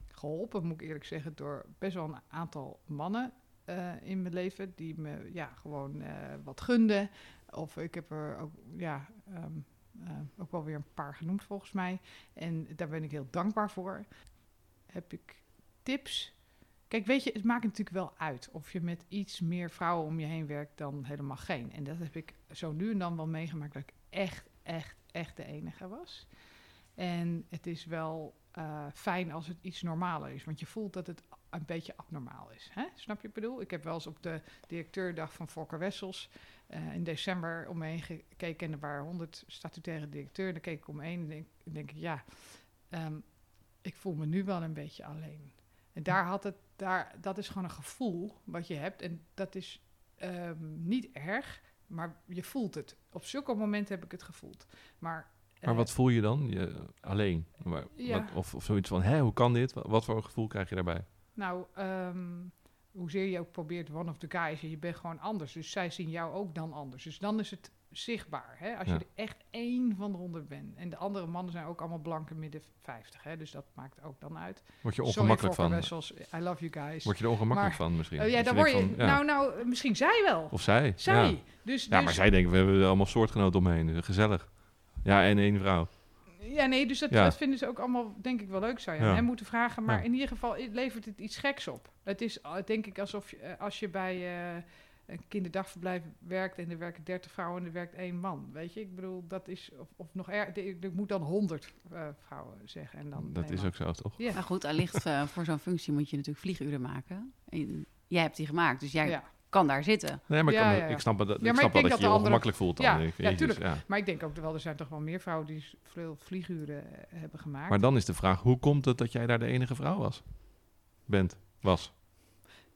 geholpen, moet ik eerlijk zeggen, door best wel een aantal mannen eh, in mijn leven die me ja, gewoon eh, wat gunden. Of ik heb er ook, ja, ehm, eh, ook wel weer een paar genoemd volgens mij. En daar ben ik heel dankbaar voor. Heb ik tips? Kijk, weet je, het maakt natuurlijk wel uit of je met iets meer vrouwen om je heen werkt dan helemaal geen. En dat heb ik zo nu en dan wel meegemaakt dat ik echt, echt, echt de enige was. En het is wel eh, fijn als het iets normaler is, want je voelt dat het een beetje abnormaal is. Hè? Snap je wat ik bedoel? Ik heb wel eens op de directeurdag van Fokker Wessels eh, in december om me heen gekeken en er waren honderd statutaire directeuren. Dan keek ik om me heen en denk, denk ik, ja, ehm, ik voel me nu wel een beetje alleen. En daar had het, daar, dat is gewoon een gevoel wat je hebt. En dat is ehm, niet erg, maar je voelt het. Op zulke momenten heb ik het gevoeld. Maar,
Maar
eh,
wat voel je dan? Je, alleen? Maar,
Ja.
wat- of, of zoiets van, hé, hoe kan dit? Wat, wat voor gevoel krijg je daarbij?
Nou, ehm, hoezeer je ook probeert one of the guys, je bent gewoon anders. Dus zij zien jou ook dan anders. Dus dan is het zichtbaar. Hè? Als
Ja.
je er echt één van de honderd bent. En de andere mannen zijn ook allemaal blanke midden 50. Hè? Dus dat maakt ook dan uit.
Word je ongemakkelijk van?
Wessels, I love you guys.
Word je er ongemakkelijk
Maar-
van misschien?
Oh, ja, dan word je.
denkt van, ja.
Nou, nou, misschien zij wel.
Of zij.
zij.
Ja.
Dus,
ja, maar
dus-
zij denken, we hebben allemaal soortgenoten omheen. Gezellig. Ja, en één vrouw.
Ja, nee, dus dat,
Ja.
dat vinden ze ook allemaal, denk ik, wel leuk zou je aan
Ja.
hen moeten vragen. Maar
Ja.
in ieder geval levert het iets geks op. Het is, uh, denk ik, alsof je, eh, als je bij eh, een kinderdagverblijf werkt en er werken 30 vrouwen en er werkt één man. Weet je, ik bedoel, dat is, of, of nog erg, ik moet dan 100 eh, vrouwen zeggen. En dan
Dat is
man.
ook zo, toch?
Ja.
Maar goed, allicht eh, voor zo'n functie moet je natuurlijk vlieguren maken. En jij hebt die gemaakt, dus jij
ja.
Kan daar zitten.
Nee, maar ik,
Ja,
kan me-
ja, ja.
ik snap, dat,
Ja,
ik
maar
snap
ik
wel
denk
dat je
dat
je
de andere-
ongemakkelijk voelt dan.
Ja,
denk ik.
ja,
Jezus,
tuurlijk.
ja.
Maar ik denk ook wel, er zijn toch wel meer vrouwen die veel vlieguren eh, hebben gemaakt.
Maar dan is de vraag, hoe komt het dat jij daar de enige vrouw was? Bent, was.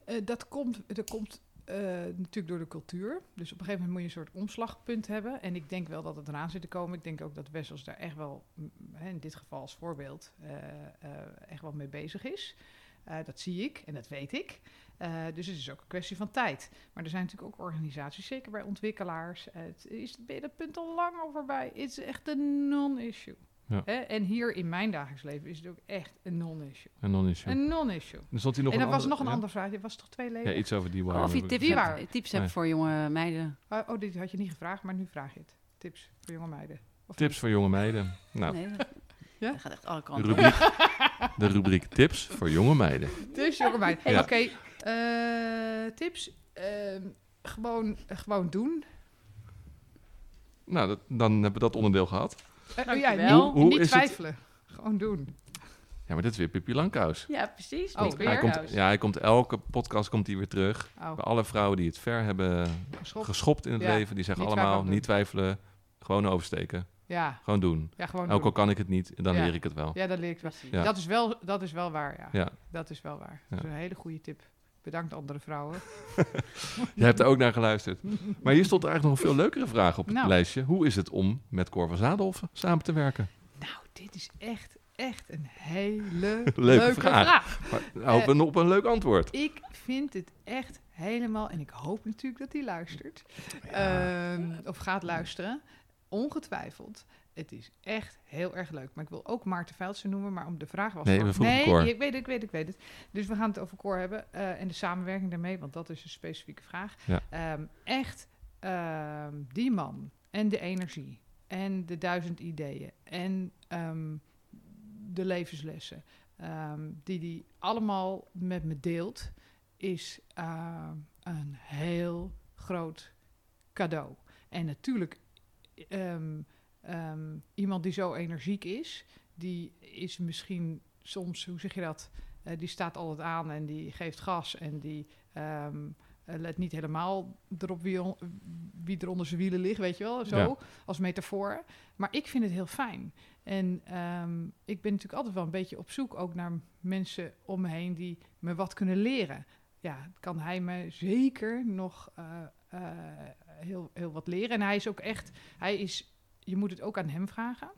Eh, dat komt, dat komt eh, natuurlijk door de cultuur. Dus op een gegeven moment moet je een soort omslagpunt hebben. En ik denk wel dat het eraan zit te komen. Ik denk ook dat Wessels daar echt wel, mm, hè, in dit geval als voorbeeld, eh, eh, echt wel mee bezig is. Eh, dat zie ik en dat weet ik. Eh, dus het is ook een kwestie van tijd. Maar er zijn natuurlijk ook organisaties, zeker bij ontwikkelaars. het is, ben je dat punt al lang al voorbij? Het is echt een non-issue.
Ja.
Hè? En hier in mijn dagelijks leven is het ook echt een non-issue. Een non-issue.
Er stond hier nog
En
een
er was nog een
ja?
andere vraag. Dit was toch twee
Ja,
leden?
iets over die
Of
waar.
je tips hebt,
waar.
tips
Nee.
hebt voor jonge meiden.
Oh, oh, dit had je niet gevraagd, maar nu vraag je het. Tips voor jonge meiden. Of
Tips voor jonge meiden. Nou,
Nee, dat,
Ja?
dat gaat echt alle
de
kanten op.
rubriek, de rubriek tips voor jonge meiden.
Tips jonge meiden.
Ja.
Oké, eh, tips. Ehm, gewoon, gewoon doen.
Nou, dat, dan hebben we dat onderdeel gehad.
Eh,
Dankjewel.
ja, niet,
Hoe- hoe
niet
is het?
twijfelen. Gewoon doen.
Ja, maar dit is weer Pippi Langkous.
Ja, precies.
Oh?
Hij komt, ja, hij komt elke podcast komt hij weer terug.
Oh,
Bij alle vrouwen die het ver hebben
geschopt.
geschopt in het
Ja,
leven, die zeggen
niet
allemaal niet twijfelen, gewoon oversteken,
Ja,
gewoon doen.
ja, gewoon
Ook al kan ik het niet, dan
Ja.
leer ik het wel.
Ja, dat leer ik wel.
Ja.
Dat, is wel dat is wel waar, ja.
Ja.
Dat is wel waar.
Ja.
Dat is een hele goede tip. Bedankt andere vrouwen.
Jij hebt er ook naar geluisterd. Maar hier stond er eigenlijk nog een veel leukere vraag op het
Nou.
lijstje. Hoe is het om met Cor van samen te werken?
Nou, dit is echt, echt een hele
Leuke vraag.
vraag.
Maar hopen we op een leuk antwoord.
Ik vind het echt helemaal, en ik hoop natuurlijk dat hij luistert, ehm, of gaat luisteren, ongetwijfeld. Het is echt heel erg leuk. Maar ik wil ook Maarten Veldsen noemen, maar om de vraag was...
Nee,
nee, ik weet het, ik weet het, ik weet het. Dus we gaan het over Cor hebben eh, en de samenwerking daarmee, want dat is een specifieke vraag.
Ja.
Ehm, echt ehm, die man en de energie en de duizend ideeën en ehm, de levenslessen die die allemaal met me deelt, is ehm, een heel groot cadeau. En natuurlijk, ehm, iemand die zo energiek is, die is misschien soms, hoe zeg je dat? Eh, die staat altijd aan en die geeft gas en die ehm, eh, let niet helemaal erop wie, on- wie er onder zijn wielen ligt, weet je wel, zo
Ja.
als metafoor. Maar ik vind het heel fijn. En ehm, ik ben natuurlijk altijd wel een beetje op zoek ook naar mensen om me heen die me wat kunnen leren. Ja, kan hij me zeker nog eh, heel, heel wat leren. En hij is ook echt, hij is, je moet het ook aan hem vragen,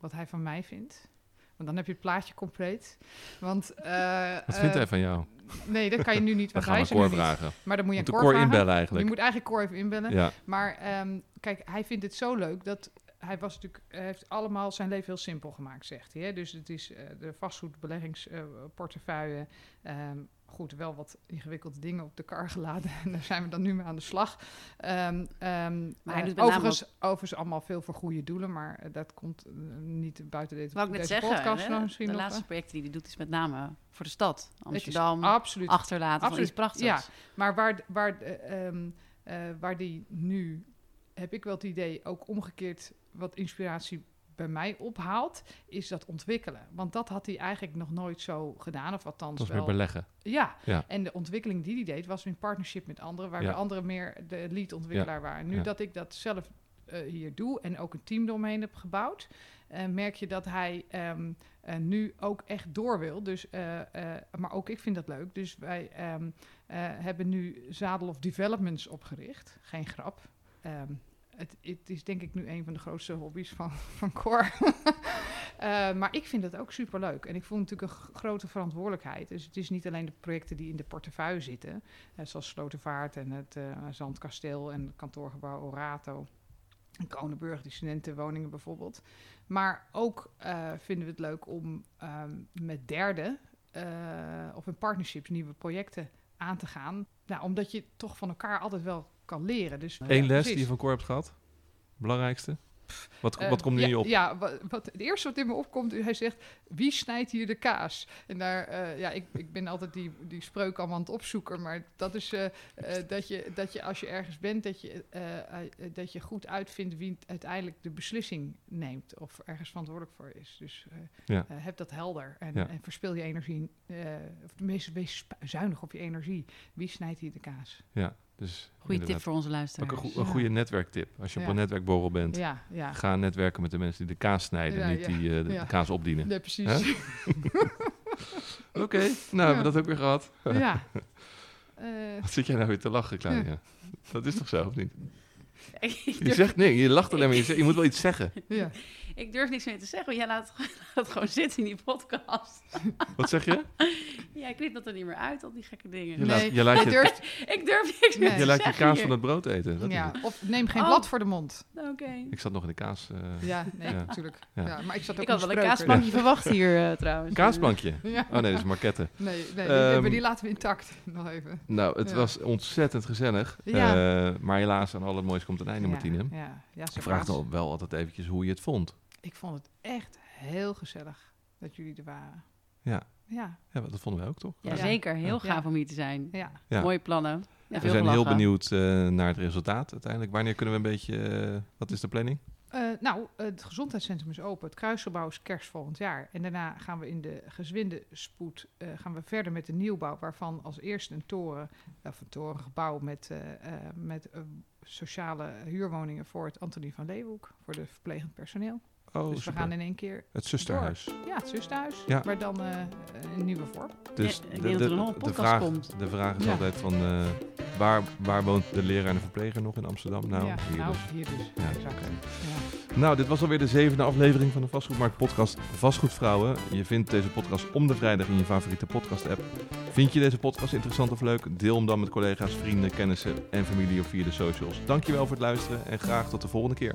wat hij van mij vindt. Want dan heb je het plaatje compleet. Want, eh,
Wat vindt
eh,
hij van jou?
Nee, dat kan je nu niet, want hij is er
vragen.
Maar dan moet je
Moet
aan Cor
inbellen
Je
eigenlijk.
moet eigenlijk Cor even inbellen.
Ja,
Maar ehm, kijk, hij vindt het zo leuk dat hij was natuurlijk, heeft allemaal zijn leven heel simpel gemaakt, zegt hij. Hè? Dus het is eh, de vastgoedbeleggingsportefeuille. Ehm goed, wel wat ingewikkelde dingen op de kar geladen. En daar zijn we dan nu mee aan de slag. Ehm, ehm,
Maar hij
eh,
doet met name
overigens, overigens allemaal veel voor goede doelen, maar eh, dat komt niet buiten dit,
ik net zeggen,
podcast
hè,
nog misschien
de
nog.
laatste projecten die hij doet is met name voor de stad. Amsterdam,
absoluut
achterlaten van
absoluut,
iets prachtigs.
ja. Maar waar, waar, waar die nu, heb ik wel het idee, ook omgekeerd wat inspiratie bij mij ophaalt, is dat ontwikkelen. Want dat had hij eigenlijk nog nooit zo gedaan, of althans
is
wel.
weer beleggen.
Ja.
Ja.
en de ontwikkeling die hij deed was in partnership met anderen, waar
Ja.
de anderen meer de lead-ontwikkelaar waren. Nu dat ik dat zelf eh, hier doe en ook een team eromheen heb gebouwd, eh, merk je dat hij ehm, eh, nu ook echt door wil. Dus, maar ook ik vind dat leuk. Dus wij ehm, eh, hebben nu Zadel of Developments opgericht. Geen grap. Ehm, het, het is denk ik nu een van de grootste hobby's van, van Cor. Eh, maar ik vind het ook superleuk. En ik voel natuurlijk een grote verantwoordelijkheid. Dus het is niet alleen de projecten die in de portefeuille zitten. eh, zoals Slotervaart en het eh, Zandkasteel en het kantoorgebouw Orato. En Kronenburg, die studentenwoningen bijvoorbeeld. Maar ook vinden we het leuk om ehm, met derden of in partnerships nieuwe projecten aan te gaan. Nou, omdat je toch van elkaar altijd wel kan leren. Dus,
Eén
Ja,
les
precies.
die je van Cor hebt gehad? Belangrijkste? Wat,
Eh,
wat komt nu
ja,
in je op?
Ja, wat, wat, het eerste wat in me opkomt, hij zegt, wie snijdt hier de kaas? En daar, eh, ja, ik, ik ben altijd die, die spreuk allemaal aan het opzoeken, maar dat is eh, dat, je, dat je als je ergens bent, dat je, dat je goed uitvindt wie uiteindelijk de beslissing neemt of ergens verantwoordelijk voor is. Dus
Ja.
heb dat helder en,
Ja.
en verspil je energie, of tenminste, wees zuinig op je energie. Wie snijdt hier de kaas?
Ja, dus
Goeie tip voor onze
Ook
luisteraars.
een, goe- een goede netwerktip. Als je op een netwerkborrel bent, ga netwerken met de mensen die de kaas snijden, niet die eh, de, kaas opdienen.
Nee, precies.
Oké, nou hebben we dat ook weer gehad.
Ja. Eh,
Wat zit jij nou weer te lachen, Claudia?
Ja.
Dat is toch zo, of niet? Je zegt nee, je lacht alleen maar. Je, zegt- je moet wel iets zeggen.
ja.
Ik durf niks meer te zeggen, want jij laat, laat het gewoon zitten in die podcast.
Wat zeg je?
Ja, ik knip dat er niet meer uit, al die gekke dingen.
Je
Nee,
laat je, laat
je durft,
Ik durf niks meer
Nee.
te
je, laat je
zeggen
kaas
hier.
van het brood eten. Dat
ja, of neem geen
Oh.
blad voor de mond.
Oké.
Ik zat nog in de kaas. eh,
Ja, nee,
Ja.
natuurlijk.
Ja.
Ja. maar ik zat ook
Ik had wel een kaasplankje verwacht hier eh, trouwens.
kaasplankje.
Ja.
Oh nee, dat is marketten.
Nee, nee
Ehm,
maar die laten we intact. Nog even.
Nou, het
Ja.
was ontzettend gezellig.
Ja.
Eh, maar helaas aan al het moois komt een einde, Martine.
Ja, ja, ja, zo
Ik vraag dan wel altijd eventjes hoe je het vond.
Ik vond het echt heel gezellig dat jullie er waren.
Ja.
Ja,
Ja, dat vonden wij ook toch?
Ja,
Ja.
zeker. Heel
Ja.
gaaf om hier te zijn.
ja.
Ja.
Mooie plannen. Ja,
We zijn heel benieuwd eh, naar het resultaat uiteindelijk. Wanneer kunnen we een beetje... eh, wat is de planning?
Eh, nou, het gezondheidscentrum is open. Het kruisgebouw is kerst volgend jaar. En daarna gaan we in de gezwinde spoed eh, gaan we verder met de nieuwbouw, waarvan als eerste een toren, of een torengebouw met, eh, eh, met sociale huurwoningen voor het Antonie van Leeuwenhoek, voor de verplegend personeel.
Oh,
dus we gaan in één keer,
Het zusterhuis.
ja, het zusterhuis,
Ja.
maar dan eh, een nieuwe vorm.
Dus
Ja, nog een podcast
vraag,
komt.
de vraag is
Ja.
altijd van... eh, waar, waar woont de leraar en de verpleger nog in Amsterdam? Nou,
ja,
hier
nou,
dus.
hier dus.
Ja.
Exact. Ja.
Nou, dit was alweer de zevende aflevering van de Vastgoedmarkt podcast Vastgoedvrouwen. Je vindt deze podcast om de vrijdag in je favoriete podcast app. Vind je deze podcast interessant of leuk? Deel hem dan met collega's, vrienden, kennissen en familie of via de socials. Dankjewel voor het luisteren en graag tot de volgende keer.